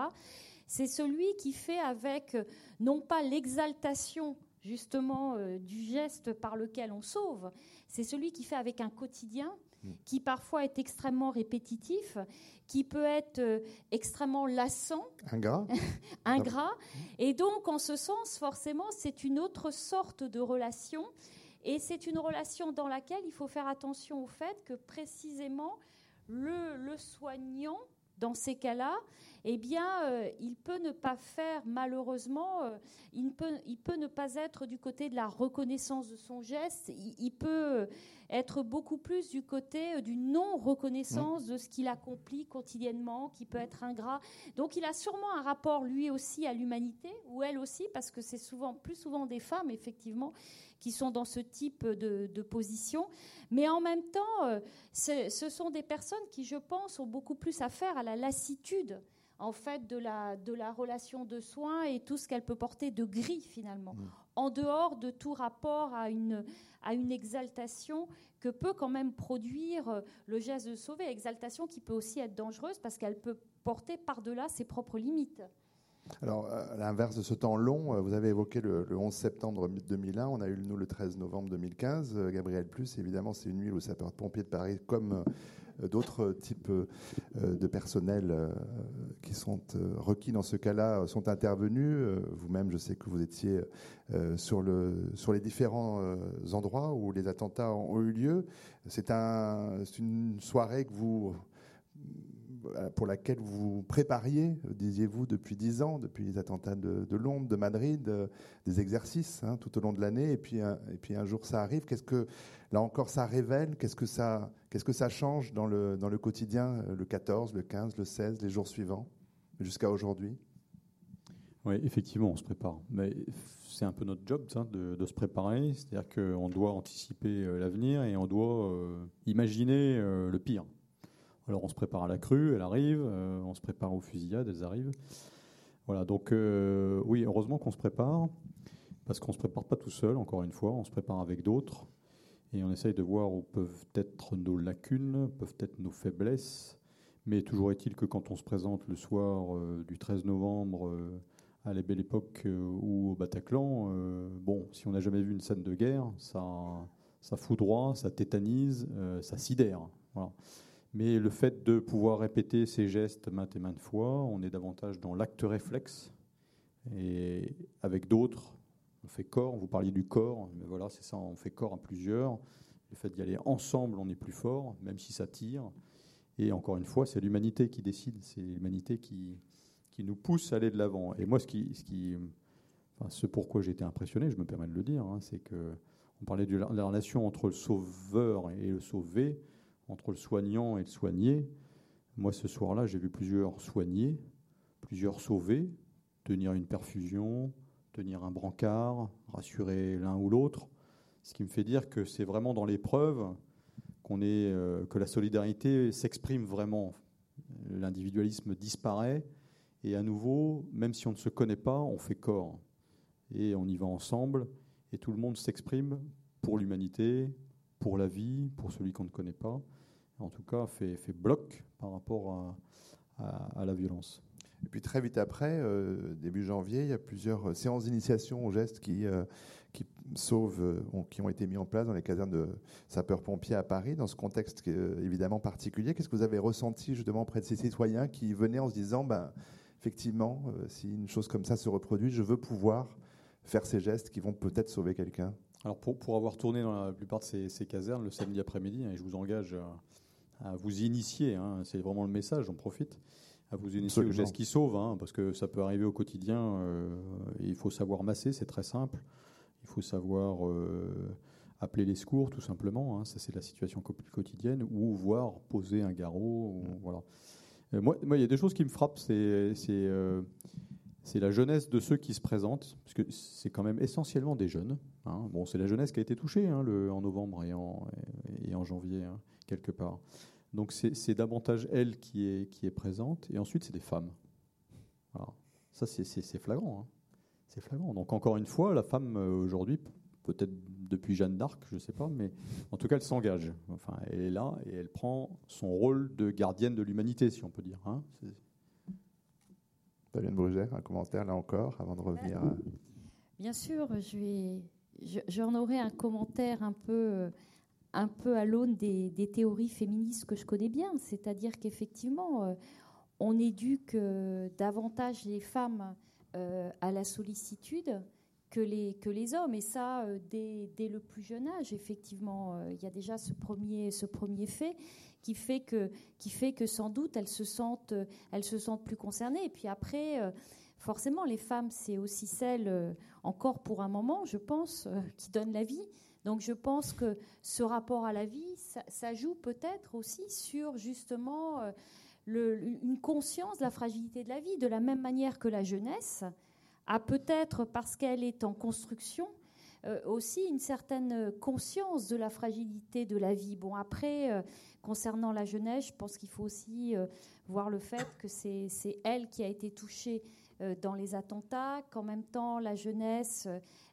c'est celui qui fait avec, non pas l'exaltation justement euh, du geste par lequel on sauve, c'est celui qui fait avec un quotidien hmm. qui parfois est extrêmement répétitif, qui peut être euh, extrêmement lassant, ingrat. ingrat. Et donc, en ce sens, forcément, c'est une autre sorte de relation. Et c'est une relation dans laquelle il faut faire attention au fait que précisément le, le soignant dans ces cas-là, eh bien, euh, il peut ne pas faire, malheureusement, euh, il, peut, ne pas être du côté de la reconnaissance de son geste, il, peut être beaucoup plus du côté euh, du non-reconnaissance de ce qu'il accomplit quotidiennement, qui peut être ingrat. Donc, il a sûrement un rapport, lui aussi, à l'humanité, ou elle aussi, parce que c'est souvent, plus souvent des femmes, effectivement, qui sont dans ce type de, position. Mais en même temps, euh, ce sont des personnes qui, je pense, ont beaucoup plus affaire à la lassitude en fait de la, de la relation de soins et tout ce qu'elle peut porter de gris finalement, mmh. en dehors de tout rapport à une, à une exaltation que peut quand même produire euh, le geste de sauver, exaltation qui peut aussi être dangereuse parce qu'elle peut porter par-delà ses propres limites. Alors, à l'inverse de ce temps long, euh, vous avez évoqué le, 11 septembre 2001, on a eu nous le 13 novembre 2015. Euh, Gabriel Plus, évidemment, c'est une nuit où le sapeur-pompier de Paris, comme d'autres types de personnel qui sont requis dans ce cas-là, sont intervenus. Vous-même, je sais que vous étiez sur, le, sur les différents endroits où les attentats ont eu lieu. C'est un, une soirée que vous euh, pour laquelle vous prépariez, disiez-vous, depuis dix ans, depuis les attentats de, Londres, de Madrid, euh, des exercices hein, tout au long de l'année, et puis, un, et puis un jour ça arrive. Qu'est-ce que, là encore, ça révèle? Qu'est-ce que ça, qu'est-ce que ça change dans le, dans le quotidien, euh, le 14, le 15, le 16, les jours suivants, jusqu'à aujourd'hui? Oui, effectivement, on se prépare. Mais c'est un peu notre job de, de, se préparer. C'est-à-dire qu'on doit anticiper l'avenir et on doit imaginer le pire. Alors on se prépare à la crue, elle arrive, euh, on se prépare aux fusillades, elles arrivent. Voilà, donc euh, oui, heureusement qu'on se prépare, parce qu'on ne se prépare pas tout seul, encore une fois, on se prépare avec d'autres, et on essaye de voir où peuvent être nos lacunes, peuvent être nos faiblesses, mais toujours est-il que quand on se présente le soir euh, du 13 novembre à la belle époque ou au Bataclan, bon, si on n'a jamais vu une scène de guerre, ça ça foudroie, ça tétanise, ça sidère. Mais le fait de pouvoir répéter ces gestes maintes et maintes fois, on est davantage dans l'acte réflexe. Et avec d'autres, on fait corps, vous parliez du corps, mais voilà, c'est ça, on fait corps à plusieurs. Le fait d'y aller ensemble, on est plus fort, même si ça tire. Et encore une fois, c'est l'humanité qui décide, c'est l'humanité qui, qui nous pousse à aller de l'avant. Et moi, ce qui, ce pourquoi j'ai été impressionné, je me permets de le dire, hein, c'est que on parlait de la relation entre le sauveur et le sauvé, entre le soignant et le soigné. Moi, ce soir-là, j'ai vu plusieurs soignés, plusieurs sauvés, tenir une perfusion, tenir un brancard, rassurer l'un ou l'autre. Ce qui me fait dire que c'est vraiment dans l'épreuve qu'on euh, que la solidarité s'exprime vraiment. L'individualisme disparaît et à nouveau, même si on ne se connaît pas, on fait corps et on y va ensemble et tout le monde s'exprime pour l'humanité, pour la vie, pour celui qu'on ne connaît pas. En tout cas, fait, bloc par rapport à la violence. Et puis très vite après, euh, début janvier, il y a plusieurs euh, séances d'initiation au geste qui, euh, sauvent, qui ont été mis en place dans les casernes de sapeurs-pompiers à Paris, dans ce contexte évidemment particulier. Qu'est-ce que vous avez ressenti justement auprès de ces citoyens qui venaient en se disant, ben, effectivement, si une chose comme ça se reproduit, je veux pouvoir faire ces gestes qui vont peut-être sauver quelqu'un? Alors pour, pour, avoir tourné dans la plupart de ces, ces casernes le samedi après-midi, hein, et je vous engage à, vous initier, hein, c'est vraiment le message, j'en profite à vous initier au geste qui sauve, hein, parce que ça peut arriver au quotidien. Euh, il faut savoir masser, c'est très simple. Il faut savoir euh, appeler les secours, tout simplement. Ça, c'est la situation quotidienne, ou voir poser un garrot. voilà. Euh, moi, il y a des choses qui me frappent. C'est c'est la jeunesse de ceux qui se présentent, parce que c'est quand même essentiellement des jeunes. Hein. Bon, c'est la jeunesse qui a été touchée le, en novembre et en, janvier, quelque part. Donc c'est davantage elle qui est, présente, et ensuite c'est des femmes. Ça c'est flagrant. Hein. C'est flagrant. Donc encore une fois, la femme euh, aujourd'hui, peut-être depuis Jeanne d'Arc, je ne sais pas, mais en tout cas elle s'engage. Enfin, elle est là et elle prend son rôle de gardienne de l'humanité, si on peut dire. Hein. Fabienne Brugère, un commentaire là encore, avant de revenir. À... Bien sûr, j'en aurais un commentaire un peu euh, un peu à l'aune des, théories féministes que je connais bien, c'est-à-dire qu'effectivement, euh, on éduque euh, davantage les femmes euh, à la sollicitude que les, hommes, et ça dès, le plus jeune âge, effectivement, il y a déjà ce premier, ce premier fait qui fait, que, qui fait que sans doute elles se sentent, elles se sentent plus concernées, et puis après forcément, les femmes, c'est aussi celles, encore pour un moment, je pense, qui donnent la vie. Donc je pense que ce rapport à la vie, ça, joue peut-être aussi sur justement euh, une conscience de la fragilité de la vie, de la même manière que la jeunesse a peut-être, parce qu'elle est en construction, euh, aussi une certaine conscience de la fragilité de la vie. Bon, après, euh, concernant la jeunesse, je pense qu'il faut aussi voir le fait que c'est elle qui a été touchée dans les attentats, qu'en même temps, la jeunesse,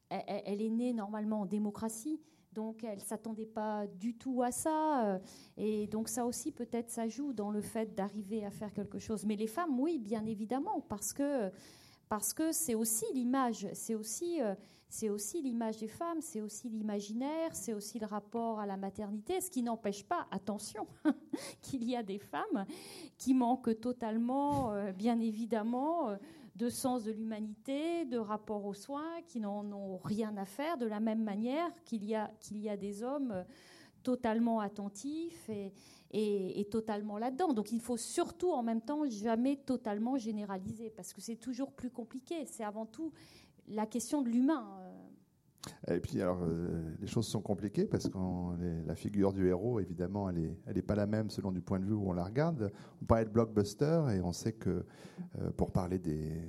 elle, est née normalement en démocratie. Donc elle ne s'attendait pas du tout à ça. Euh, et donc ça aussi, peut-être, ça joue dans le fait d'arriver à faire quelque chose. Mais les femmes, oui, bien évidemment, parce que parce que c'est aussi l'image, c'est aussi, euh, aussi l'image des femmes, c'est aussi l'imaginaire, c'est aussi le rapport à la maternité, ce qui n'empêche pas, attention, qu'il y a des femmes qui manquent totalement, euh, bien évidemment, de sens de l'humanité, de rapport aux soins, qui n'en ont rien à faire, de la même manière qu'il y a, y a des hommes euh, totalement attentifs et, totalement là-dedans. Donc il faut surtout en même temps jamais totalement généraliser, parce que c'est toujours plus compliqué. C'est avant tout la question de l'humain. Euh, et puis, alors, euh, les choses sont compliquées parce que la figure du héros, évidemment, elle n'est elle pas la même selon du point de vue où on la regarde. On parlait de blockbuster et on sait que euh, pour parler des,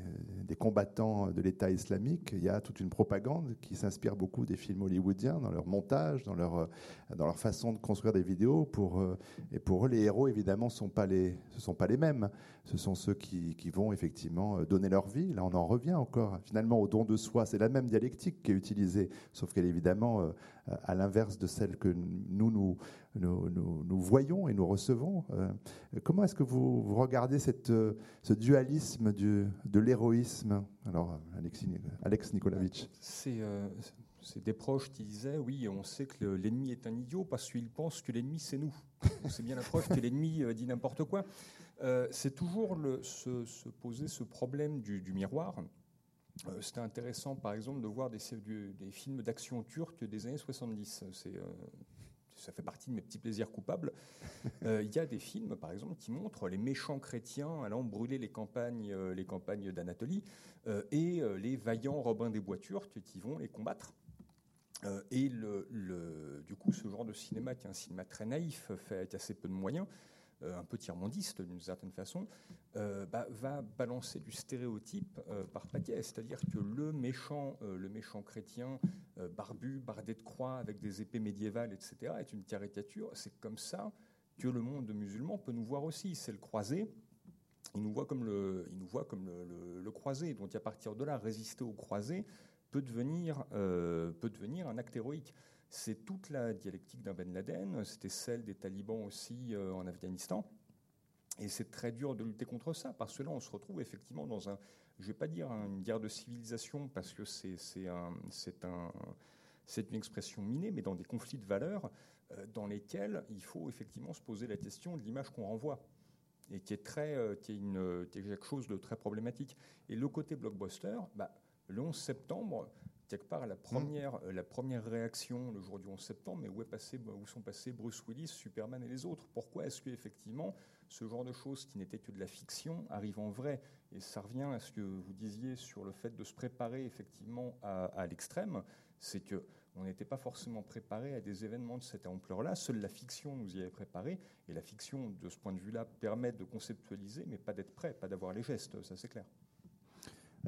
des combattants de l'État islamique, il y a toute une propagande qui s'inspire beaucoup des films hollywoodiens dans leur montage, dans leur, dans leur façon de construire des vidéos. Pour, euh, et pour eux, les héros, évidemment, sont pas les, ce ne sont pas les mêmes. Ce sont ceux qui, vont effectivement donner leur vie. Là, on en revient encore finalement au don de soi. C'est la même dialectique qui est utilisée sauf qu'elle est évidemment euh, à l'inverse de celle que nous nous, voyons et nous recevons. Euh, comment est-ce que vous, regardez euh, ce dualisme du, de l'héroïsme? Alors, Alex, Nikolavitch. C'est c'est des proches qui disaient oui, on sait que l'ennemi est un idiot parce qu'il pense que l'ennemi c'est nous. c'est bien la preuve que l'ennemi dit n'importe quoi. C'est toujours le, se, poser ce problème du, miroir. C'était intéressant, par exemple, de voir des, des films d'action turcs des années 70. C'est ça fait partie de mes petits plaisirs coupables. Euh, il y a des films, par exemple, qui montrent les méchants chrétiens allant brûler les campagnes, euh, les campagnes d'Anatolie euh, et les vaillants Robins des Bois turcs qui vont les combattre. et le, du coup, ce genre de cinéma, qui est un cinéma très naïf, fait avec assez peu de moyens, euh, un peu tiers-mondiste d'une certaine façon, euh, bah, va balancer du stéréotype euh, par paquet. C'est-à-dire que le méchant, le méchant chrétien, barbu, bardé de croix, avec des épées médiévales, etc., est une caricature. C'est comme ça que le monde musulman peut nous voir aussi. C'est le croisé. Il nous voit comme le, il nous voit comme le, croisé. Donc à partir de là, résister au croisé peut devenir, peut devenir un acte héroïque. C'est toute la dialectique d'un Ben Laden, c'était celle des talibans aussi euh, en Afghanistan. Et c'est très dur de lutter contre ça, parce que là, on se retrouve effectivement dans un, je ne vais pas dire une guerre de civilisation, parce que c'est un, un, une expression minée, mais dans des conflits de valeurs euh, dans lesquels il faut effectivement se poser la question de l'image qu'on renvoie et qui est, euh, quelque chose de très problématique. Et le côté blockbuster, bah, le 11 septembre, quelque part la première, euh, la première réaction le jour du 11 septembre, mais où, est passé, où sont passés Bruce Willis, Superman et les autres? Pourquoi est-ce qu'effectivement, ce genre de choses qui n'étaient que de la fiction arrivent en vrai? Et ça revient à ce que vous disiez sur le fait de se préparer effectivement à, l'extrême, c'est que on n'était pas forcément préparé à des événements de cette ampleur-là. Seule la fiction nous y avait préparé. Et la fiction, de ce point de vue-là, permet de conceptualiser, mais pas d'être prêt, pas d'avoir les gestes, ça c'est clair.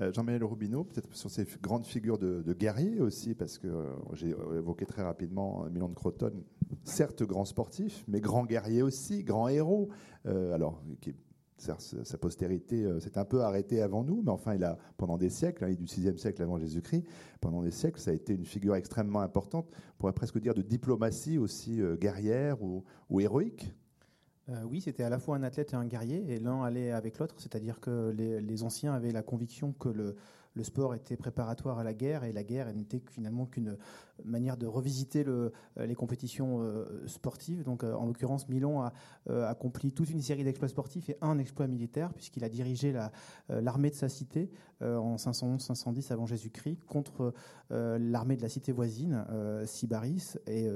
Euh, Jean-Manuel Robineau, peut-être sur ces grandes figures de, guerriers aussi, parce que euh, j'ai évoqué très rapidement Milan de Croton, certes grand sportif, mais grand guerrier aussi, grand héros. Euh, alors, sa, postérité s'est un peu arrêtée avant nous, mais enfin, il a, pendant des siècles, hein, il est du 6e siècle avant Jésus-Christ, pendant des siècles, ça a été une figure extrêmement importante, on pourrait presque dire de diplomatie aussi guerrière ou héroïque. Euh, oui, c'était à la fois un athlète et un guerrier, et l'un allait avec l'autre, c'est-à-dire que les, anciens avaient la conviction que le, le sport était préparatoire à la guerre et la guerre n'était finalement qu'une manière de revisiter le, euh, les compétitions euh, sportives. Donc, euh, en l'occurrence, Milan a accompli toute une série d'exploits sportifs et un exploit militaire, puisqu'il a dirigé l'armée de sa cité en 511-510 avant Jésus-Christ contre l'armée de la cité voisine, Sybaris, et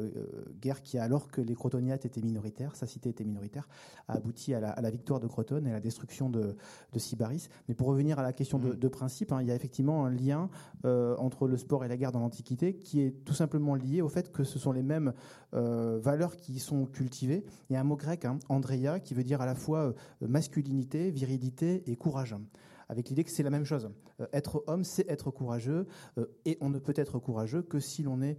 guerre qui, alors que les Crotoniates étaient minoritaires, sa cité était minoritaire, a abouti à la, victoire de Crotone et à la destruction de, de Sybaris. Mais pour revenir à la question de, mmh. principe, hein, il y a effectivement un lien entre le sport et la guerre dans l'Antiquité qui est tout simplement lié au fait que ce sont les mêmes euh, valeurs qui sont cultivées. Il y a un mot grec, hein, Andrea, qui veut dire à la fois euh, masculinité, virilité et courage avec l'idée que c'est la même chose. Euh, être homme, c'est être courageux, et on ne peut être courageux que si l'on est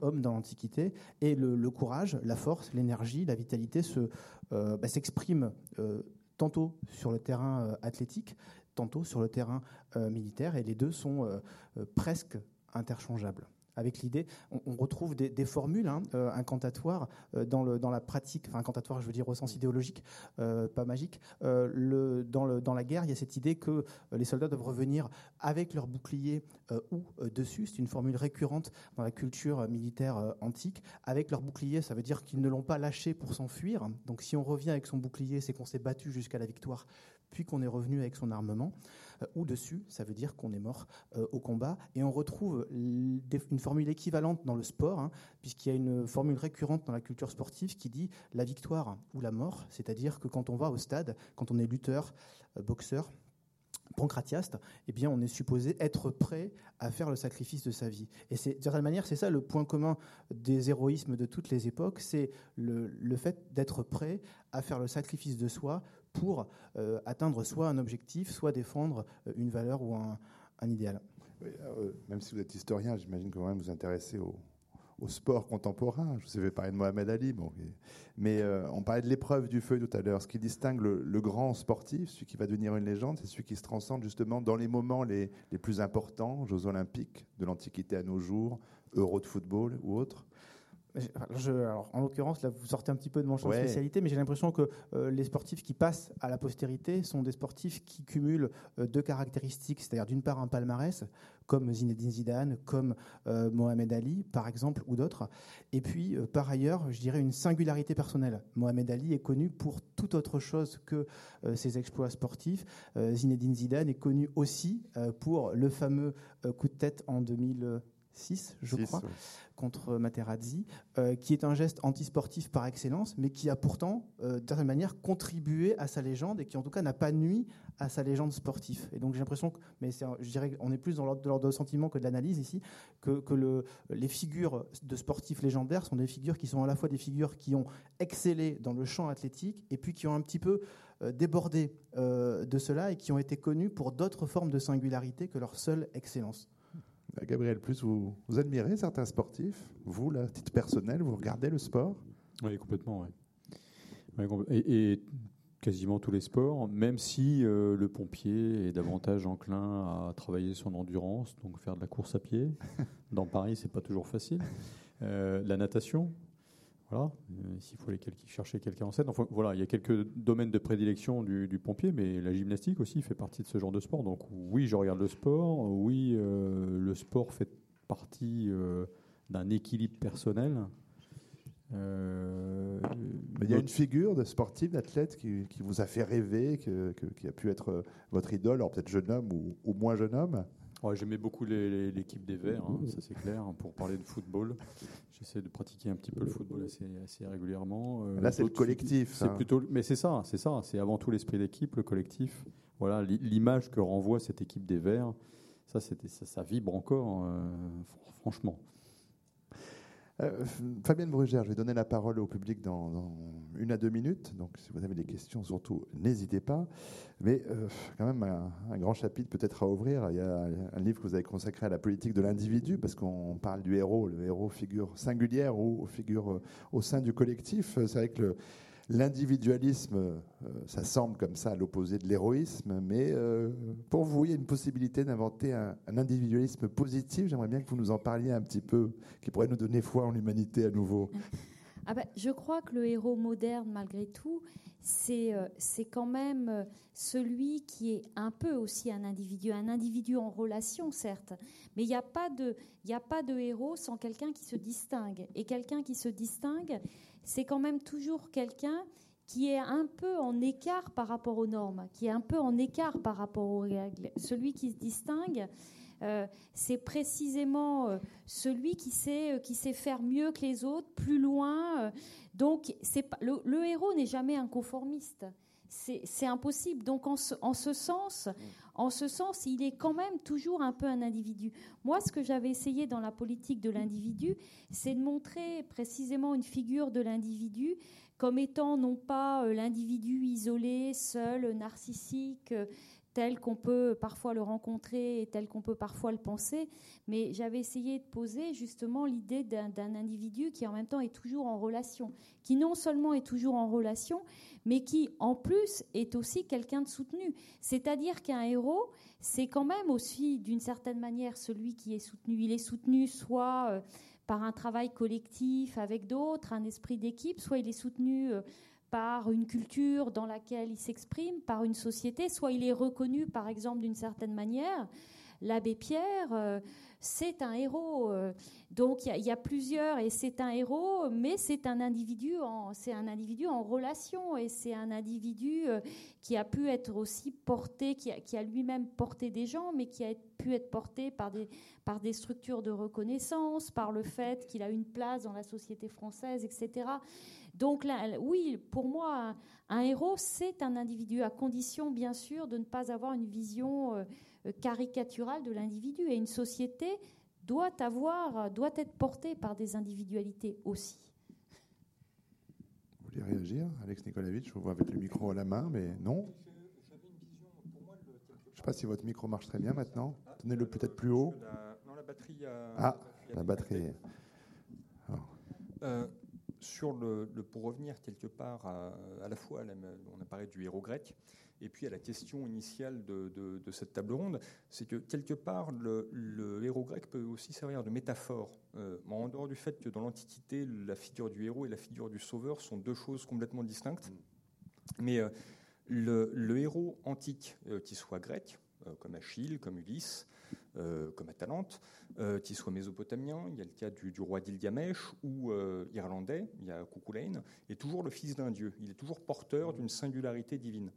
homme dans l'Antiquité. Et le, courage, la force, l'énergie, la vitalité se, bah, s'expriment tantôt sur le terrain athlétique, tantôt sur le terrain militaire, et les deux sont presque interchangeables avec l'idée, on, retrouve des, formules hein, euh, incantatoires euh, dans, le, dans la pratique, enfin incantatoires, je veux dire au sens idéologique, euh, pas magique. Le, dans, le, dans la guerre, il y a cette idée que les soldats doivent revenir avec leur bouclier ou dessus. C'est une formule récurrente dans la culture militaire antique. Avec leur bouclier, ça veut dire qu'ils ne l'ont pas lâché pour s'enfuir. Donc si on revient avec son bouclier, c'est qu'on s'est battu jusqu'à la victoire, puis qu'on est revenu avec son armement. Euh, ou dessus, ça veut dire qu'on est mort euh, au combat. Et on retrouve une formule équivalente dans le sport, hein, puisqu'il y a une formule récurrente dans la culture sportive qui dit la victoire ou la mort, c'est-à-dire que quand on va au stade, quand on est lutteur, euh, boxeur, pancratiaste, eh bien, on est supposé être prêt à faire le sacrifice de sa vie. Et c'est, d'une certaine manière, c'est ça le point commun des héroïsmes de toutes les époques, c'est le fait d'être prêt à faire le sacrifice de soi pour euh, atteindre soit un objectif, soit défendre euh, une valeur ou un, idéal. Euh, même si vous êtes historien, j'imagine que vous vous intéressez au, sport contemporain. Je vous avais parlé de Mohamed Ali, mais on parlait de l'épreuve du feu tout à l'heure. Ce qui distingue le, grand sportif, celui qui va devenir une légende, c'est celui qui se transcende justement dans les moments les, les plus importants, Jeux olympiques de l'Antiquité à nos jours, Euro de football ou autres. En l'occurrence, là, vous sortez un petit peu de mon champ de spécialité, mais j'ai l'impression que euh, les sportifs qui passent à la postérité sont des sportifs qui cumulent euh, deux caractéristiques, c'est-à-dire d'une part un palmarès, comme Zinedine Zidane, comme euh, Mohamed Ali, par exemple, ou d'autres, et puis par ailleurs, je dirais une singularité personnelle. Mohamed Ali est connu pour tout autre chose que ses exploits sportifs. Zinedine Zidane est connu aussi pour le fameux coup de tête en 2000. 6, je crois, contre Materazzi, euh, qui est un geste antisportif par excellence, mais qui a pourtant, euh, d'une certaine manière, contribué à sa légende et qui, en tout cas, n'a pas nuit à sa légende sportive. Et donc, j'ai l'impression que, mais je dirais qu'on est plus dans l'ordre de l'ordre de sentiment que de l'analyse ici, que, que le, les figures de sportifs légendaires sont des figures qui sont à la fois des figures qui ont excellé dans le champ athlétique et puis qui ont un petit peu euh, débordé de cela et qui ont été connus pour d'autres formes de singularité que leur seule excellence. Bah, Gabriel Plus, vous, vous, admirez certains sportifs Vous, là, titre personnel, vous regardez le sport? Oui, complètement, ouais. et, quasiment tous les sports, même si euh, le pompier est davantage enclin à travailler son endurance, donc faire de la course à pied. Dans Paris, c'est pas toujours facile. Euh, la natation, voilà, euh, s'il faut aller chercher quelqu'un en scène. Enfin, voilà, il y a quelques domaines de prédilection du, pompier, mais la gymnastique aussi fait partie de ce genre de sport. Donc oui, je regarde le sport. Oui, euh, le sport fait partie euh, d'un équilibre personnel. mais il y a une figure de sportif, d'athlète qui, vous a fait rêver, qui a pu être votre idole, alors peut-être jeune homme ou, ou moins jeune homme? J'aimais beaucoup l'équipe des Verts, hein, ça c'est clair, hein, pour parler de football. J'essaie de pratiquer un petit peu le football assez, régulièrement. Euh, Là, c'est le collectif. C'est plutôt, mais c'est ça, c'est ça. C'est avant tout l'esprit d'équipe, le collectif. Voilà, l'image que renvoie cette équipe des Verts, ça, ça, ça vibre encore, euh, franchement. Euh, Fabienne Brugère, je vais donner la parole au public dans, une à deux minutes. Donc, si vous avez des questions, surtout, n'hésitez pas. Mais euh, quand même, un, grand chapitre peut-être à ouvrir. Il y a un livre que vous avez consacré à la politique de l'individu, parce qu'on parle du héros. Le héros figure singulière ou figure euh, au sein du collectif. C'est vrai que le, L'individualisme, euh, ça semble comme ça à l'opposé de l'héroïsme, mais euh, pour vous, il y a une possibilité d'inventer un, individualisme positif? J'aimerais bien que vous nous en parliez un petit peu, qui pourrait nous donner foi en l'humanité à nouveau. Ah ben, je crois que le héros moderne, malgré tout, c'est euh, quand même celui qui est un peu aussi un individu, un individu en relation, certes, mais il n'y a, a pas de héros sans quelqu'un qui se distingue. Et quelqu'un qui se distingue, c'est quand même toujours quelqu'un qui est un peu en écart par rapport aux normes, qui est un peu en écart par rapport aux règles. Celui qui se distingue, euh, c'est précisément euh, celui qui sait, euh, qui sait faire mieux que les autres, plus loin. donc, le, héros n'est jamais un conformiste. C'est impossible. Donc, en ce, sens, en ce sens, il est quand même toujours un peu un individu. Moi, ce que j'avais essayé dans la politique de l'individu, c'est de montrer précisément une figure de l'individu comme étant non pas l'individu isolé, seul, narcissique, tel qu'on peut parfois le rencontrer et tel qu'on peut parfois le penser, mais j'avais essayé de poser justement l'idée d'un individu qui en même temps est toujours en relation, qui non seulement est toujours en relation, mais qui en plus est aussi quelqu'un de soutenu. C'est-à-dire qu'un héros, c'est quand même aussi d'une certaine manière celui qui est soutenu. Il est soutenu soit euh, par un travail collectif avec d'autres, un esprit d'équipe, soit il est soutenu euh, par une culture dans laquelle il s'exprime, par une société, soit il est reconnu, par exemple, d'une certaine manière. L'abbé Pierre, euh, c'est un héros. Euh, donc il y, a plusieurs, et c'est un héros, mais c'est un individu, en, relation, et c'est un individu euh, qui a pu être aussi porté, qui a, lui-même porté des gens, mais qui a pu être porté par des structures de reconnaissance, par le fait qu'il a une place dans la société française, etc. Donc là, oui, pour moi, un, héros, c'est un individu, à condition, bien sûr, de ne pas avoir une vision euh, caricaturale de l'individu. Et une société doit avoir, doit être portée par des individualités aussi. Vous voulez réagir, Alex Nikolavitch Je vous vois avec le micro à la main, mais non. Je ne sais pas si votre micro marche très bien maintenant. Tenez-le peut-être plus haut. non, la batterie. ah, la batterie. Euh, sur le, pour revenir quelque part à, la fois, on a parlé du héros grec, et puis à la question initiale de, cette table ronde, c'est que quelque part, le, héros grec peut aussi servir de métaphore. en dehors du fait que dans l'Antiquité, la figure du héros et la figure du sauveur sont deux choses complètement distinctes. Mais le, héros antique, qu'il soit grec, comme Achille, comme Ulysse, comme Atalante, qui soit mésopotamien, il y a le cas du, roi d'Ilgamesh, ou irlandais, il y a Cuchulainn, est toujours le fils d'un dieu. Il est toujours porteur d'une singularité divine.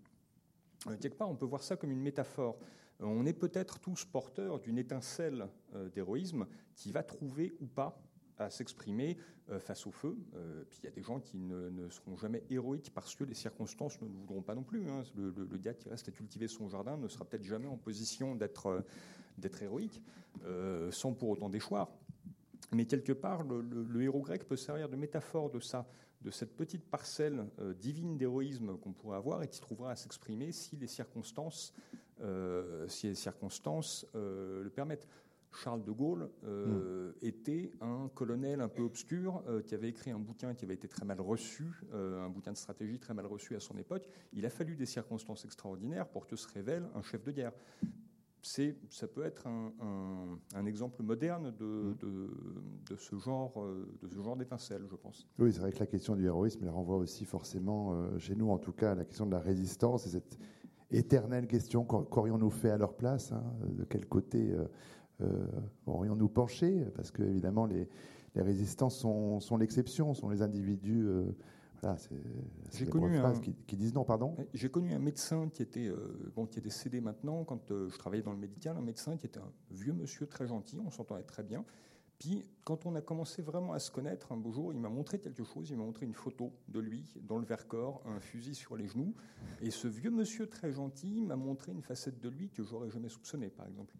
quelque part, on peut voir ça comme une métaphore. Euh, on est peut-être tous porteurs d'une étincelle euh, d'héroïsme qui va trouver ou pas à s'exprimer euh, face au feu. puis il y a des gens qui ne, seront jamais héroïques parce que les circonstances ne le voudront pas non plus. Hein. Le, gars qui reste à cultiver son jardin ne sera peut-être jamais en position d'être héroïque, sans pour autant déchoir. Mais quelque part, le, héros grec peut servir de métaphore de ça, de cette petite parcelle divine d'héroïsme qu'on pourrait avoir et qui trouvera à s'exprimer si les circonstances euh, si les circonstances euh, le permettent. Charles de Gaulle euh, hmm. était un colonel un peu obscur qui avait écrit un bouquin qui avait été très mal reçu, un bouquin de stratégie très mal reçu à son époque. Il a fallu des circonstances extraordinaires pour que se révèle un chef de guerre. C'est, ça peut être un, exemple moderne hmm. de, de, ce genre, de ce genre d'étincelle, je pense. Oui, c'est vrai que la question du héroïsme, elle renvoie aussi forcément, chez nous en tout cas, à la question de la résistance et cette éternelle question qu'aurions-nous fait à leur place hein, De quel côté euh, euh, aurions-nous penché? Parce que, évidemment, les, sont, sont l'exception, sont les individus. Euh, voilà, c'est connu un, qui, qui, disent non, pardon. J'ai connu un médecin qui était bon, qui est décédé maintenant quand je travaillais dans le médical, un médecin qui était un vieux monsieur très gentil, on s'entendait très bien, puis, quand on a commencé vraiment à se connaître, un beau jour, il m'a montré quelque chose. Il m'a montré une photo de lui dans le Vercors, un fusil sur les genoux. Et ce vieux monsieur très gentil m'a montré une facette de lui que j'aurais jamais soupçonné, par exemple.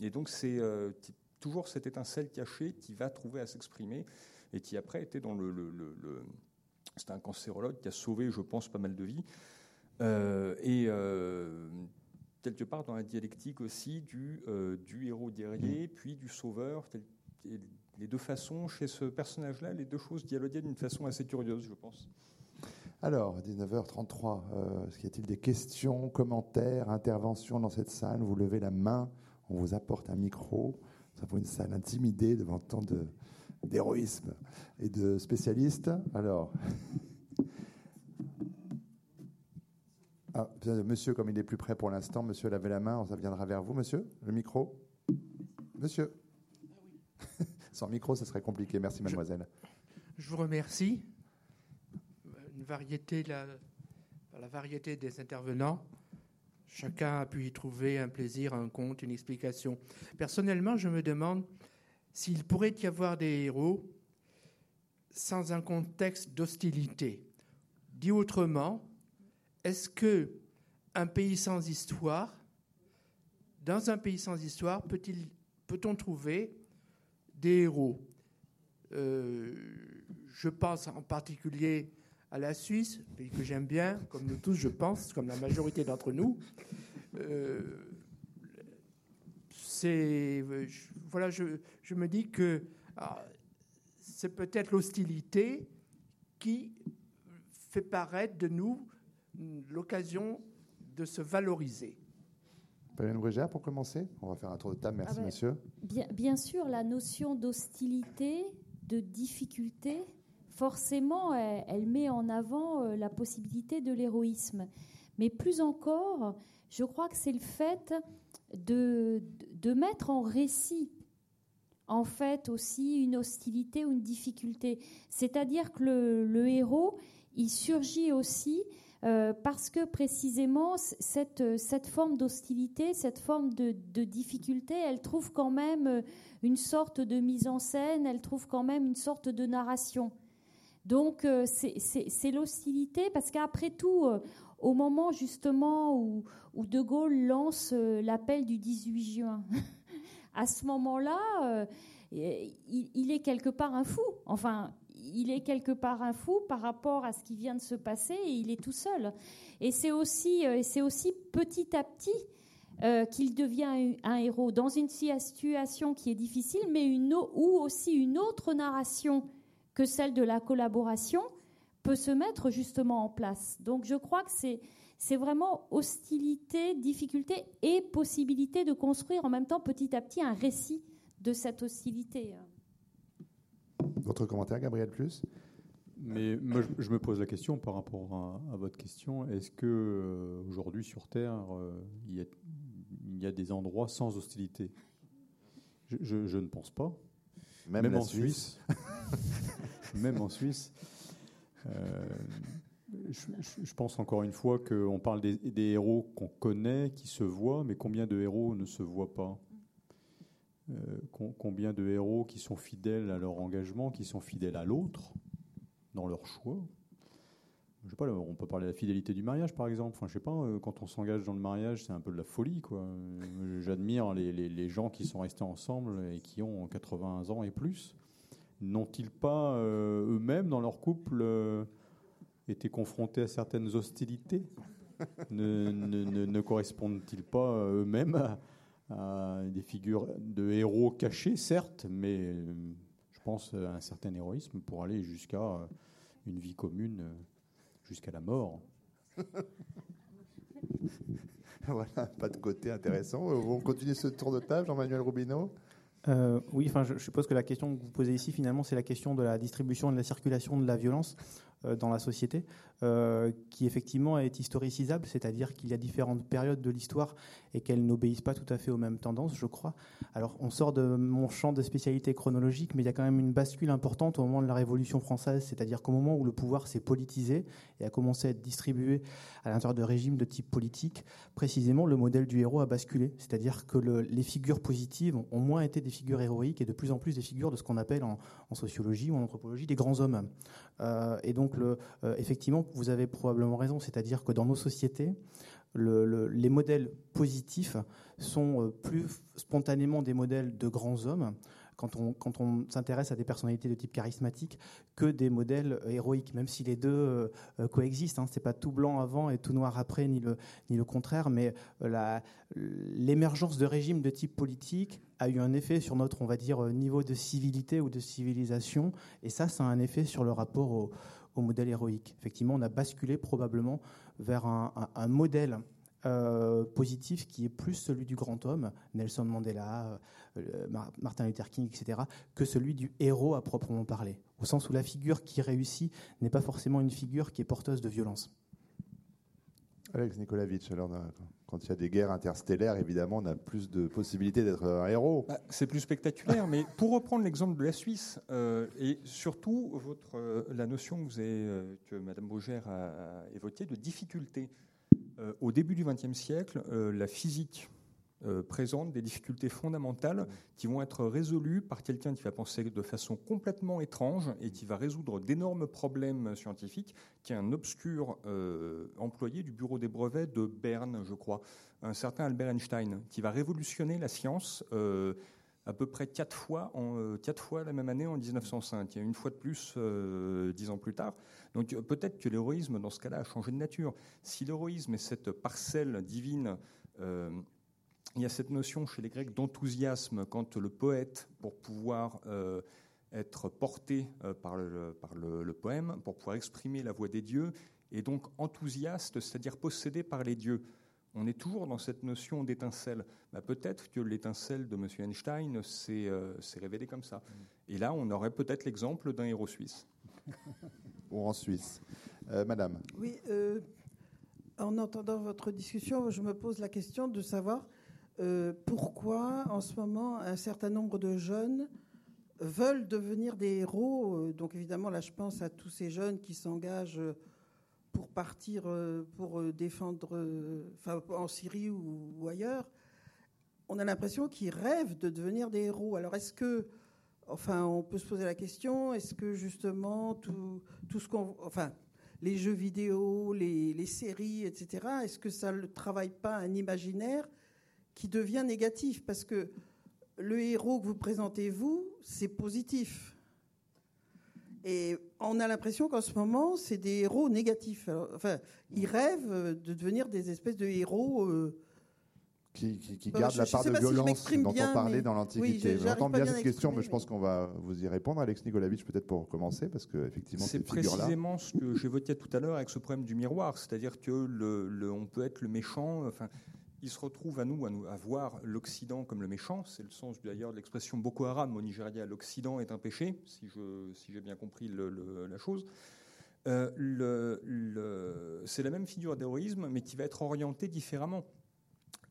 Et donc, c'est euh, toujours cette étincelle cachée qui va trouver à s'exprimer et qui après était dans le. le, C'était un cancérologue qui a sauvé, je pense, pas mal de vies. Euh, et euh, quelque part dans la dialectique aussi du, du héros guerrier, puis du sauveur, les deux façons, chez ce personnage-là, les deux choses dialoguaient d'une façon assez curieuse, je pense. Alors, 19h33, euh, est-ce y a-t-il des questions, commentaires, interventions dans cette salle? Vous levez la main, on vous apporte un micro. Nous avons une salle intimidée devant tant d'héroïsme et de spécialistes. Alors, ah, monsieur, comme il est plus près pour l'instant, monsieur lavez la main, ça viendra vers vous, monsieur. Le micro. Monsieur. Sans micro, ce serait compliqué. Merci, mademoiselle. Je, vous remercie. Une variété, la, la variété des intervenants. Chacun a pu y trouver un plaisir, un compte, une explication. Personnellement, je me demande s'il pourrait y avoir des héros sans un contexte d'hostilité. Dit autrement, est-ce que un pays sans histoire, dans un pays sans histoire, peut-on trouver des héros? Euh, je pense en particulier à la Suisse, pays que j'aime bien, comme nous tous, je pense, comme la majorité d'entre nous. Euh, c'est voilà, je, je, me dis que ah, c'est peut-être l'hostilité qui fait paraître de nous l'occasion de se valoriser. Fabienne Brugère, pour commencer, on va faire un tour de table. Merci, ah ben, monsieur. Bien, bien, sûr, la notion d'hostilité, de difficulté, forcément, elle, met en avant euh, la possibilité de l'héroïsme. Mais plus encore, je crois que c'est le fait de, de mettre en récit en fait aussi une hostilité ou une difficulté. C'est-à-dire que le, héros, il surgit aussi euh, parce que précisément cette, cette forme d'hostilité, cette forme de, difficulté, elle trouve quand même euh, une sorte de mise en scène, elle trouve quand même une sorte de narration. Donc euh, c'est l'hostilité parce qu'après tout, au moment justement où, De Gaulle lance l'appel du 18 juin, à ce moment-là, il, il, est quelque part un fou. Enfin, il est quelque part un fou par rapport à ce qui vient de se passer et il est tout seul. Et c'est aussi, euh, c'est aussi petit à petit euh, qu'il devient un héros dans une situation qui est difficile, mais une, où aussi une autre narration que celle de la collaboration peut se mettre justement en place. Donc je crois que c'est, c'est vraiment hostilité, difficulté et possibilité de construire en même temps petit à petit un récit de cette hostilité. D'autres commentaires, Gabriel Plus? Mais moi, je, me pose la question par rapport à, votre question. Est-ce que euh, aujourd'hui sur Terre, euh, il, y a, il, y a, des endroits sans hostilité? Je, je, ne pense pas. Même, en Suisse. Même en Suisse. Euh, je, pense encore une fois qu'on parle des, héros qu'on connaît, qui se voient, mais combien de héros ne se voient pas? Euh, Combien de héros qui sont fidèles à leur engagement, qui sont fidèles à l'autre, dans leur choix? Je sais pas, on peut parler de la fidélité du mariage, par exemple. Je sais pas, euh, quand on s'engage dans le mariage, c'est un peu de la folie, quoi. J'admire les, gens qui sont restés ensemble et qui ont 80 ans et plus. N'ont-ils pas euh, eux-mêmes, dans leur couple, été confrontés à certaines hostilités Ne, ne, correspondent-ils pas euh, eux-mêmes à, des figures de héros cachés, certes, mais euh, je pense à un certain héroïsme pour aller jusqu'à euh, une vie commune, jusqu'à la mort Voilà, pas de côté intéressant. On continue ce tour de table, Jean-Manuel Robineau? Oui, enfin, je, suppose que la question que vous posez ici, finalement, c'est la question de la distribution et de la circulation de la violence. Euh, dans la société, euh, qui effectivement est historicisable, c'est-à-dire qu'il y a différentes périodes de l'histoire et qu'elles n'obéissent pas tout à fait aux mêmes tendances, je crois. Alors on sort de mon champ de spécialité chronologique, mais il y a quand même une bascule importante au moment de la Révolution française, c'est-à-dire qu'au moment où le pouvoir s'est politisé et a commencé à être distribué à l'intérieur de régimes de type politique, précisément le modèle du héros a basculé, c'est-à-dire que le, les figures positives ont moins été des figures héroïques et de plus en plus des figures de ce qu'on appelle en, sociologie ou en anthropologie des grands hommes. Euh, et donc euh, effectivement, vous avez probablement raison, c'est-à-dire que dans nos sociétés, les modèles positifs sont euh, plus spontanément des modèles de grands hommes quand on, s'intéresse à des personnalités de type charismatique que des modèles héroïques, même si les deux euh, euh, coexistent. Hein. Ce n'est pas tout blanc avant et tout noir après, ni le, contraire, mais l'émergence de régimes de type politique a eu un effet sur notre, on va dire, niveau de civilité ou de civilisation, et ça, ça a un effet sur le rapport au, au modèle héroïque. Effectivement, on a basculé probablement vers un, modèle euh, positif qui est plus celui du grand homme, Nelson Mandela, euh, Martin Luther King, etc., que celui du héros à proprement parler, au sens où la figure qui réussit n'est pas forcément une figure qui est porteuse de violence. Alex Nikolavitch, alors quand il y a des guerres interstellaires, évidemment, on a plus de possibilités d'être un héros. Bah, c'est plus spectaculaire, mais pour reprendre l'exemple de la Suisse, euh, et surtout votre, euh, la notion que, vous avez, euh, que Mme Brugère a, a, évoquée de difficulté. Au début du XXe siècle, la physique euh, présente des difficultés fondamentales qui vont être résolues par quelqu'un qui va penser de façon complètement étrange et qui va résoudre d'énormes problèmes scientifiques, qui est un obscur euh, employé du bureau des brevets de Berne, je crois, un certain Albert Einstein, qui va révolutionner la science. Euh, à peu près quatre fois, en, quatre fois la même année en 1905. Il y a une fois de plus dix ans plus tard. Donc peut-être que l'héroïsme, dans ce cas-là, a changé de nature. Si l'héroïsme est cette parcelle divine il y a cette notion chez les Grecs d'enthousiasme quand le poète, pour pouvoir euh, être porté euh, par, le, par le, poème, pour pouvoir exprimer la voix des dieux, est donc enthousiaste, c'est-à-dire possédé par les dieux. On est toujours dans cette notion d'étincelle. Bah, peut-être que l'étincelle de M. Einstein s'est euh, révélée comme ça. Et là, on aurait peut-être l'exemple d'un héros suisse. Ou en Suisse. Madame. Oui, en entendant votre discussion, je me pose la question de savoir euh, pourquoi en ce moment un certain nombre de jeunes veulent devenir des héros. Euh, donc évidemment, là, je pense à tous ces jeunes qui s'engagent pour partir, euh, pour défendre, enfin, en Syrie ou, ailleurs. On a l'impression qu'ils rêvent de devenir des héros. Alors est-ce que, enfin, on peut se poser la question, est-ce que justement tout, tout ce qu'on, enfin, les jeux vidéo, les, les séries, etc., est-ce que ça ne travaille pas un imaginaire qui devient négatif? Parce que le héros que vous présentez, vous, c'est positif. Et on a l'impression qu'en ce moment, c'est des héros négatifs. enfin, ils rêvent de devenir des espèces de héros. Euh, qui, qui, gardent la part de violence dont on parlait dans l'Antiquité. Oui, J'entends bien, cette question, mais je pense qu'on va vous y répondre. Alex Nikolavitch, peut-être pour commencer, parce qu'effectivement, c'est précisément ce que j'évoquais tout à l'heure avec ce problème du miroir, c'est-à-dire que le, on peut être le méchant. Enfin, il se retrouve à nous, à, nous, à voir l'Occident comme le méchant. C'est le sens d'ailleurs de l'expression Boko Haram au Nigeria. L'Occident est un péché, si j'ai si bien compris la chose. Euh, c'est la même figure d'héroïsme, mais qui va être orientée différemment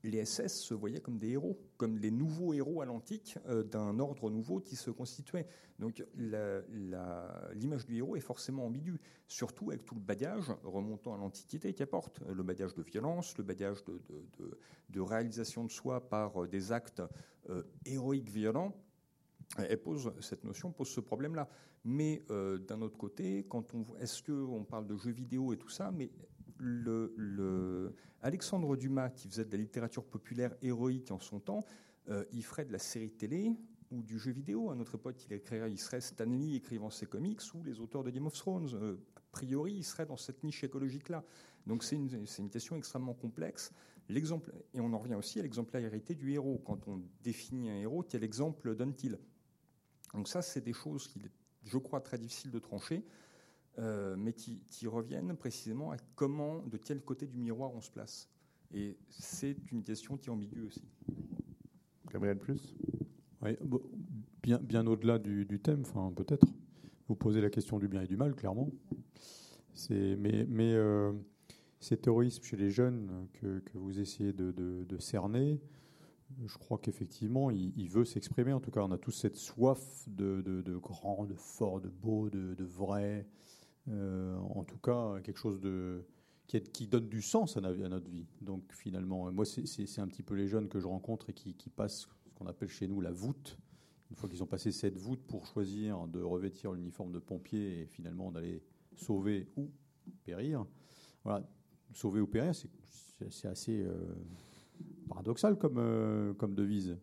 les SS se voyaient comme des héros, comme les nouveaux héros à l'antique euh, d'un ordre nouveau qui se constituait. Donc l'image du héros est forcément ambiguë, surtout avec tout le bagage remontant à l'Antiquité qui apporte le bagage de violence, le bagage de, réalisation de soi par euh, des actes euh, héroïques violents. Elle pose cette notion, pose ce problème-là. Mais d'un autre côté, quand on, est-ce qu'on parle de jeux vidéo et tout ça, mais le, Alexandre Dumas, qui faisait de la littérature populaire héroïque en son temps, euh, il ferait de la série télé ou du jeu vidéo. À notre époque, il, écrirait, il serait Stanley écrivant ses comics ou les auteurs de Game of Thrones. Euh, a priori, il serait dans cette niche écologique-là. Donc c'est une, une, question extrêmement complexe. Et on en revient aussi à l'exemplarité du héros. Quand on définit un héros, quel exemple donne-t-il? Donc ça, c'est des choses qu'il est, je crois, très difficile de trancher. Euh, mais qui, reviennent précisément à comment, de quel côté du miroir on se place. Et c'est une question qui est ambiguë aussi. Gabriel Plus? Oui, Bien, bien au-delà du, thème, enfin, peut-être. Vous posez la question du bien et du mal, clairement. Mais, mais euh, cet terrorisme chez les jeunes que, vous essayez de, cerner, je crois qu'effectivement, il, veut s'exprimer. En tout cas, on a tous cette soif de, de grand, de fort, de beau, de, vrai, euh, en tout cas, quelque chose qui, donne du sens à, notre vie. Donc finalement, moi, c'est un petit peu les jeunes que je rencontre et qui, passent ce qu'on appelle chez nous la voûte. Une fois qu'ils ont passé cette voûte pour choisir de revêtir l'uniforme de pompier et finalement d'aller sauver ou périr. Sauver ou périr, c'est assez euh, paradoxal comme, euh, comme devise.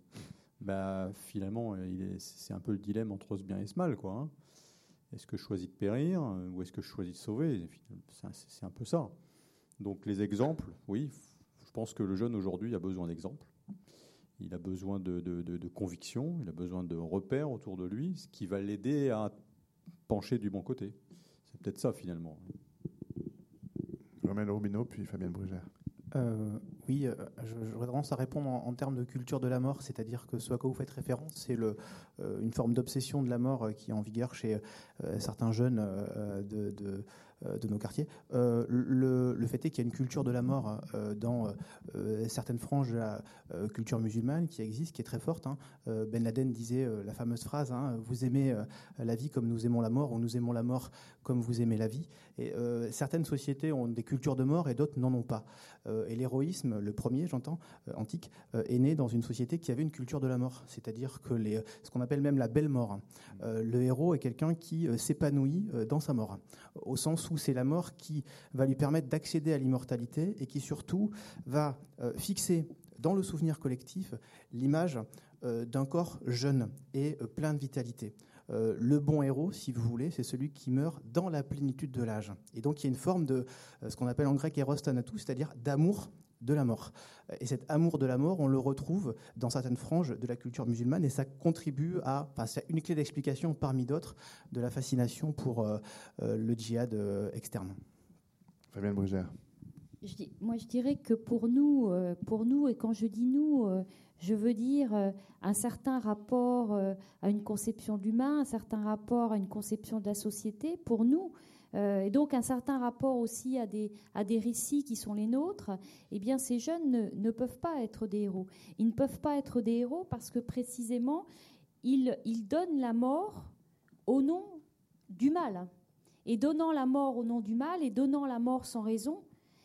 Bah, finalement, c'est un peu le dilemme entre ce bien et ce mal, quoi. Hein. Est-ce que je choisis de périr euh, ou est-ce que je choisis de sauver? C'est un peu ça. Donc les exemples, oui, je pense que le jeune aujourd'hui a besoin d'exemples. Il a besoin de, de, conviction, il a besoin de repères autour de lui, ce qui va l'aider à pencher du bon côté. C'est peut-être ça finalement. Romain Rubino, puis Fabienne Brugère. Euh, oui, euh, j'aurais tendance à répondre en, termes de culture de la mort, c'est-à-dire que ce à quoi vous faites référence, c'est euh, une forme d'obsession de la mort qui est en vigueur chez certains jeunes de euh, de nos quartiers. Euh, le, fait est qu'il y a une culture de la mort euh, dans certaines franges de la culture musulmane qui existe, qui est très forte. Hein. Ben Laden disait la fameuse phrase hein, Vous aimez la vie comme nous aimons la mort, ou nous aimons la mort comme vous aimez la vie. Et certaines sociétés ont des cultures de mort et d'autres n'en ont pas. et l'héroïsme, le premier, j'entends, antique, est né dans une société qui avait une culture de la mort, c'est-à-dire que les, ce qu'on appelle même la belle mort. Hein. le héros est quelqu'un qui s'épanouit dans sa mort, au sens où c'est la mort qui va lui permettre d'accéder à l'immortalité et qui surtout va euh, fixer dans le souvenir collectif l'image euh, d'un corps jeune et euh, plein de vitalité. le bon héros, si vous voulez, c'est celui qui meurt dans la plénitude de l'âge. Et donc il y a une forme de ce qu'on appelle en grec eros thanatou, c'est-à-dire d'amour de la mort. Et cet amour de la mort, on le retrouve dans certaines franges de la culture musulmane et ça contribue à, enfin, c'est une clé d'explication parmi d'autres de la fascination pour euh, euh, le djihad euh, externe. Fabienne Brugère. moi, je dirais que pour nous, pour nous, et quand je dis nous, je veux dire un certain rapport à une conception de l'humain, un certain rapport à une conception de la société. Pour nous, euh, et donc un certain rapport aussi à des, à des récits qui sont les nôtres, eh bien ces jeunes ne, ne, peuvent pas être des héros. Ils ne peuvent pas être des héros parce que précisément, ils, ils donnent la mort au nom du mal. Et donnant la mort au nom du mal et donnant la mort sans raison,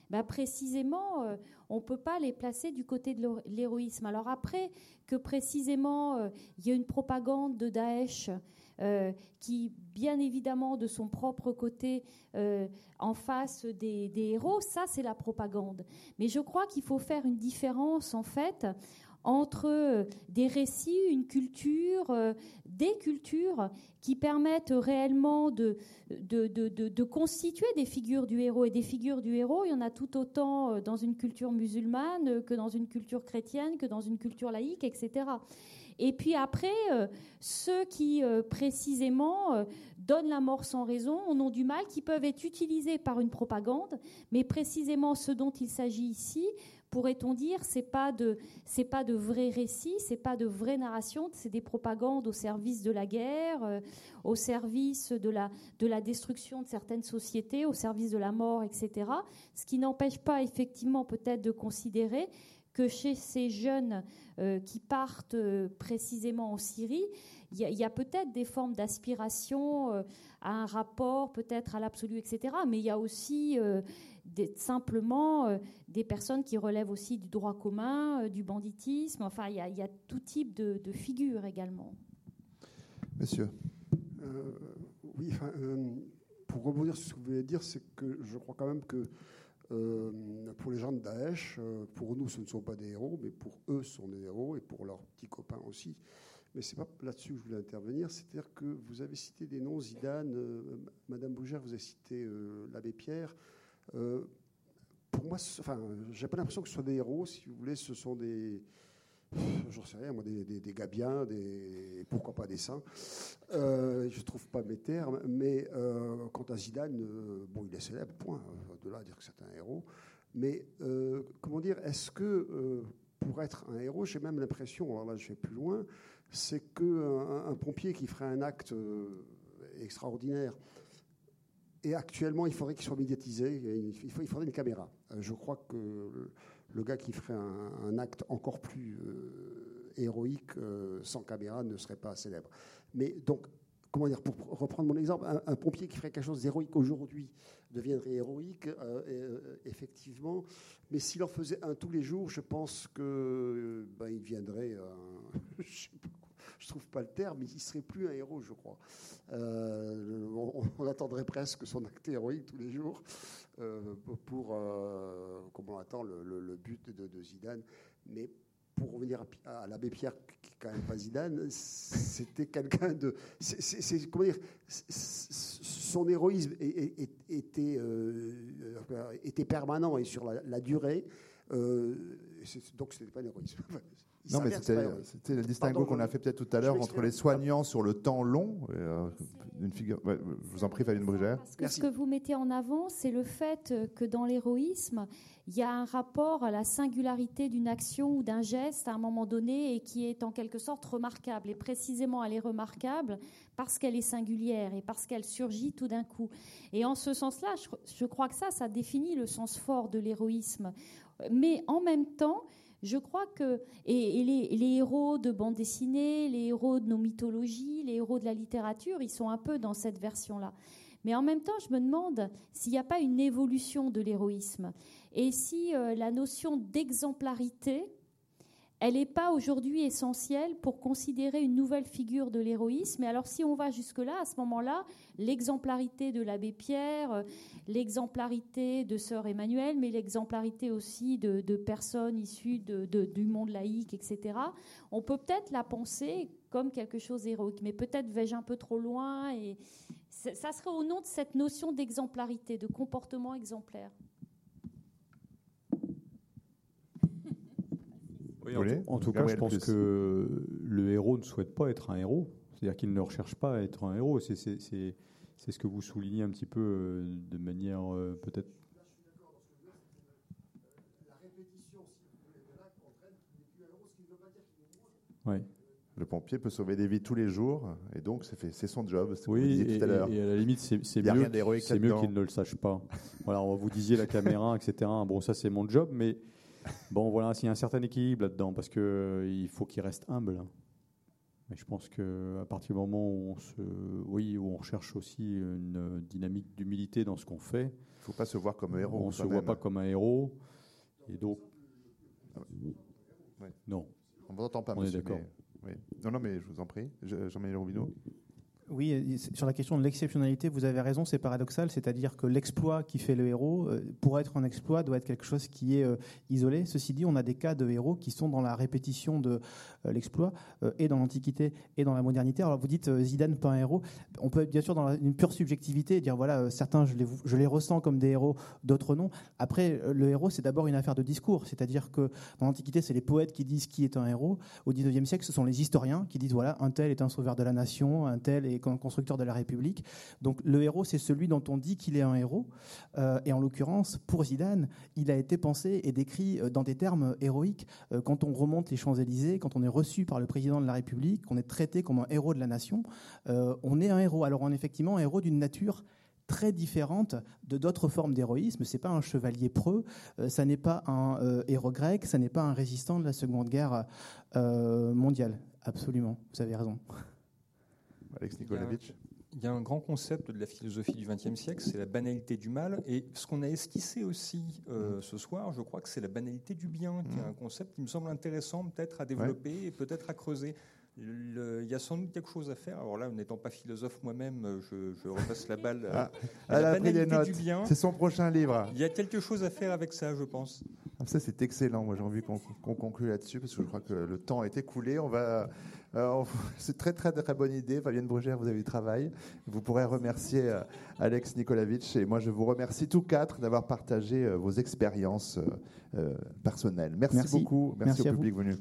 ben précisément, euh, on ne peut pas les placer du côté de l'héroïsme. Alors après que précisément, euh, il y a une propagande de Daesh euh, qui, bien évidemment, de son propre côté, euh, en face des, héros, ça c'est la propagande. Mais je crois qu'il faut faire une différence, en fait, entre euh, des récits, une culture, des cultures qui permettent réellement de constituer des figures du héros. Et des figures du héros, il y en a tout autant dans une culture musulmane que dans une culture chrétienne, que dans une culture laïque, etc. Et puis après, euh, ceux qui euh, précisément euh, donnent la mort sans raison, au nom du mal, qui peuvent être utilisés par une propagande, mais précisément ce dont il s'agit ici, pourrait-on dire, c'est pas de c'est pas de vrais récits, c'est pas de vraies narrations, c'est des propagandes au service de la guerre, au service de la de la destruction de certaines sociétés, au service de la mort, etc. Ce qui n'empêche pas effectivement peut-être de considérer que chez ces jeunes euh, qui partent euh, précisément en Syrie, il y a, peut-être des formes d'aspiration à un rapport, peut-être à l'absolu, etc. Mais il y a aussi simplement euh, des personnes qui relèvent aussi du droit commun, euh, du banditisme. Enfin, il y, a tout type de, figures également. Monsieur. Euh, oui, pour rebondir sur ce que vous voulez dire, c'est que je crois quand même que pour les gens de Daesh, pour nous, ce ne sont pas des héros, mais pour eux, ce sont des héros, et pour leurs petits copains aussi. Mais c'est pas là-dessus que je voulais intervenir. C'est-à-dire que vous avez cité des noms, Zidane, Madame Bougère, vous avez cité l'abbé Pierre. Euh, pour moi, enfin, j'ai pas l'impression que ce soit des héros, si vous voulez, ce sont des, j'en sais rien, moi, des, des, des, gabiens, des, pourquoi pas des saints. Euh, pas mes termes, mais euh, quant à Zidane, euh, bon, il est célèbre, point. De là à dire que c'est un héros. Mais comment dire, est-ce que pour être un héros, j'ai même l'impression, alors là je vais plus loin, c'est qu'un un pompier qui ferait un acte extraordinaire et actuellement, il faudrait qu'il soit médiatisé. Il, faut, il faudrait une caméra. Euh, je crois que le gars qui ferait un, acte encore plus euh, héroïque euh, sans caméra ne serait pas célèbre. Mais donc, comment dire, pour reprendre mon exemple, un, pompier qui ferait quelque chose d'héroïque aujourd'hui deviendrait héroïque, effectivement. Mais s'il en faisait un tous les jours, je pense que ben, il viendrait. je je trouve pas le terme, mais il serait plus un héros, je crois. Euh, on, attendrait presque son acte héroïque tous les jours euh, pour, euh, comment on attend le, but de, Zidane. Mais pour revenir à, l'abbé Pierre, qui n'est quand même pas Zidane, c'était quelqu'un de. C'est, comment dire Son héroïsme était, était permanent et sur la, la durée. donc, ce n'était pas un héroïsme. Non, mais c'était le distinguo qu'on a fait peut-être tout à l'heure entre les soignants sur le temps long. Euh, une figure, je vous en prie, Fabienne Brugère. ce que vous mettez en avant, c'est le fait que dans l'héroïsme, il y a un rapport à la singularité d'une action ou d'un geste à un moment donné et qui est en quelque sorte remarquable. Et précisément, elle est remarquable parce qu'elle est singulière et parce qu'elle surgit tout d'un coup. Et en ce sens-là, je, crois que ça, ça définit le sens fort de l'héroïsme. Mais en même temps, je crois que et, les, héros de bande dessinée, les héros de nos mythologies, les héros de la littérature, ils sont un peu dans cette version-là. Mais en même temps, je me demande s'il n'y a pas une évolution de l'héroïsme et si euh, la notion d'exemplarité elle n'est pas aujourd'hui essentielle pour considérer une nouvelle figure de l'héroïsme. Et alors, si on va jusque-là, à ce moment-là, l'exemplarité de l'abbé Pierre, euh, l'exemplarité de sœur Emmanuel, mais l'exemplarité aussi de, personnes issues du monde laïque, etc., on peut peut-être la penser comme quelque chose d'héroïque. Mais peut-être vais-je un peu trop loin. Et ça serait au nom de cette notion d'exemplarité, de comportement exemplaire. En, tout cas, je pense que le héros ne souhaite pas être un héros. C'est-à-dire qu'il ne recherche pas à être un héros. C'est ce que vous soulignez un petit peu euh, de manière euh, peut-être. Ouais. Le pompier peut sauver des vies tous les jours, et donc c'est son job. Oui, et, tout à l'heure. et, à la limite, c'est mieux, mieux qu'il ne le sache pas. voilà, vous disiez la caméra, etc. Bon, ça c'est mon job, mais Bon, voilà, s'il y a un certain équilibre là-dedans, parce qu'il euh, faut qu'il reste humble. Mais je pense qu'à partir du moment où on, se, oui, où on recherche aussi une dynamique d'humilité dans ce qu'on fait, il ne faut pas se voir comme un héros. On ne se voit pas comme un héros. Et donc. Non. On ne vous entend pas, on monsieur. Est d'accord. Non, non, mais je vous en prie. Jean-Marie Robineau. Oui, sur la question de l'exceptionnalité, vous avez raison, c'est paradoxal, c'est-à-dire que l'exploit qui fait le héros, euh, pour être un exploit, doit être quelque chose qui est euh, isolé. Ceci dit, on a des cas de héros qui sont dans la répétition de euh, l'exploit, et dans l'Antiquité et dans la modernité. Alors vous dites Zidane, pas un héros. On peut être bien sûr dans une pure subjectivité et dire voilà, certains, je les, je les ressens comme des héros, d'autres non. Après, le héros, c'est d'abord une affaire de discours, c'est-à-dire que dans l'Antiquité, c'est les poètes qui disent qui est un héros. Au XIXe siècle, ce sont les historiens qui disent voilà, un tel est un sauveur de la nation, un tel est les constructeurs de la République. Donc le héros, c'est celui dont on dit qu'il est un héros. Euh, et en l'occurrence, pour Zidane, il a été pensé et décrit dans des termes héroïques. quand on remonte les Champs-Élysées, quand on est reçu par le président de la République, qu'on est traité comme un héros de la nation, on est un héros. Alors on est effectivement un héros d'une nature très différente de d'autres formes d'héroïsme. C'est pas un chevalier preux, euh, ça n'est pas un euh, héros grec, ça n'est pas un résistant de la Seconde Guerre euh, mondiale. Absolument, vous avez raison. Alex Nikolavitch. Il y a un grand concept de la philosophie du XXe siècle, c'est la banalité du mal. Et ce qu'on a esquissé aussi mm. ce soir, je crois que c'est la banalité du bien, qui est mm. un concept qui me semble intéressant peut-être à développer et peut-être à creuser il y a sans doute quelque chose à faire. Alors là, n'étant pas philosophe moi-même, je, repasse la balle ah, à la banalité du bien. C'est son prochain livre. Il y a quelque chose à faire avec ça, je pense. Ah, ça, c'est excellent. Moi, j'ai envie qu'on conclue là-dessus parce que je crois que le temps est écoulé. On va. Euh, c'est très, très, très bonne idée. Fabienne Brugère, vous avez du travail. Vous pourrez remercier euh, Alex Nikolavitch. Et moi, je vous remercie tous quatre d'avoir partagé euh, vos expériences personnelles. Merci, beaucoup. Merci, au public venu.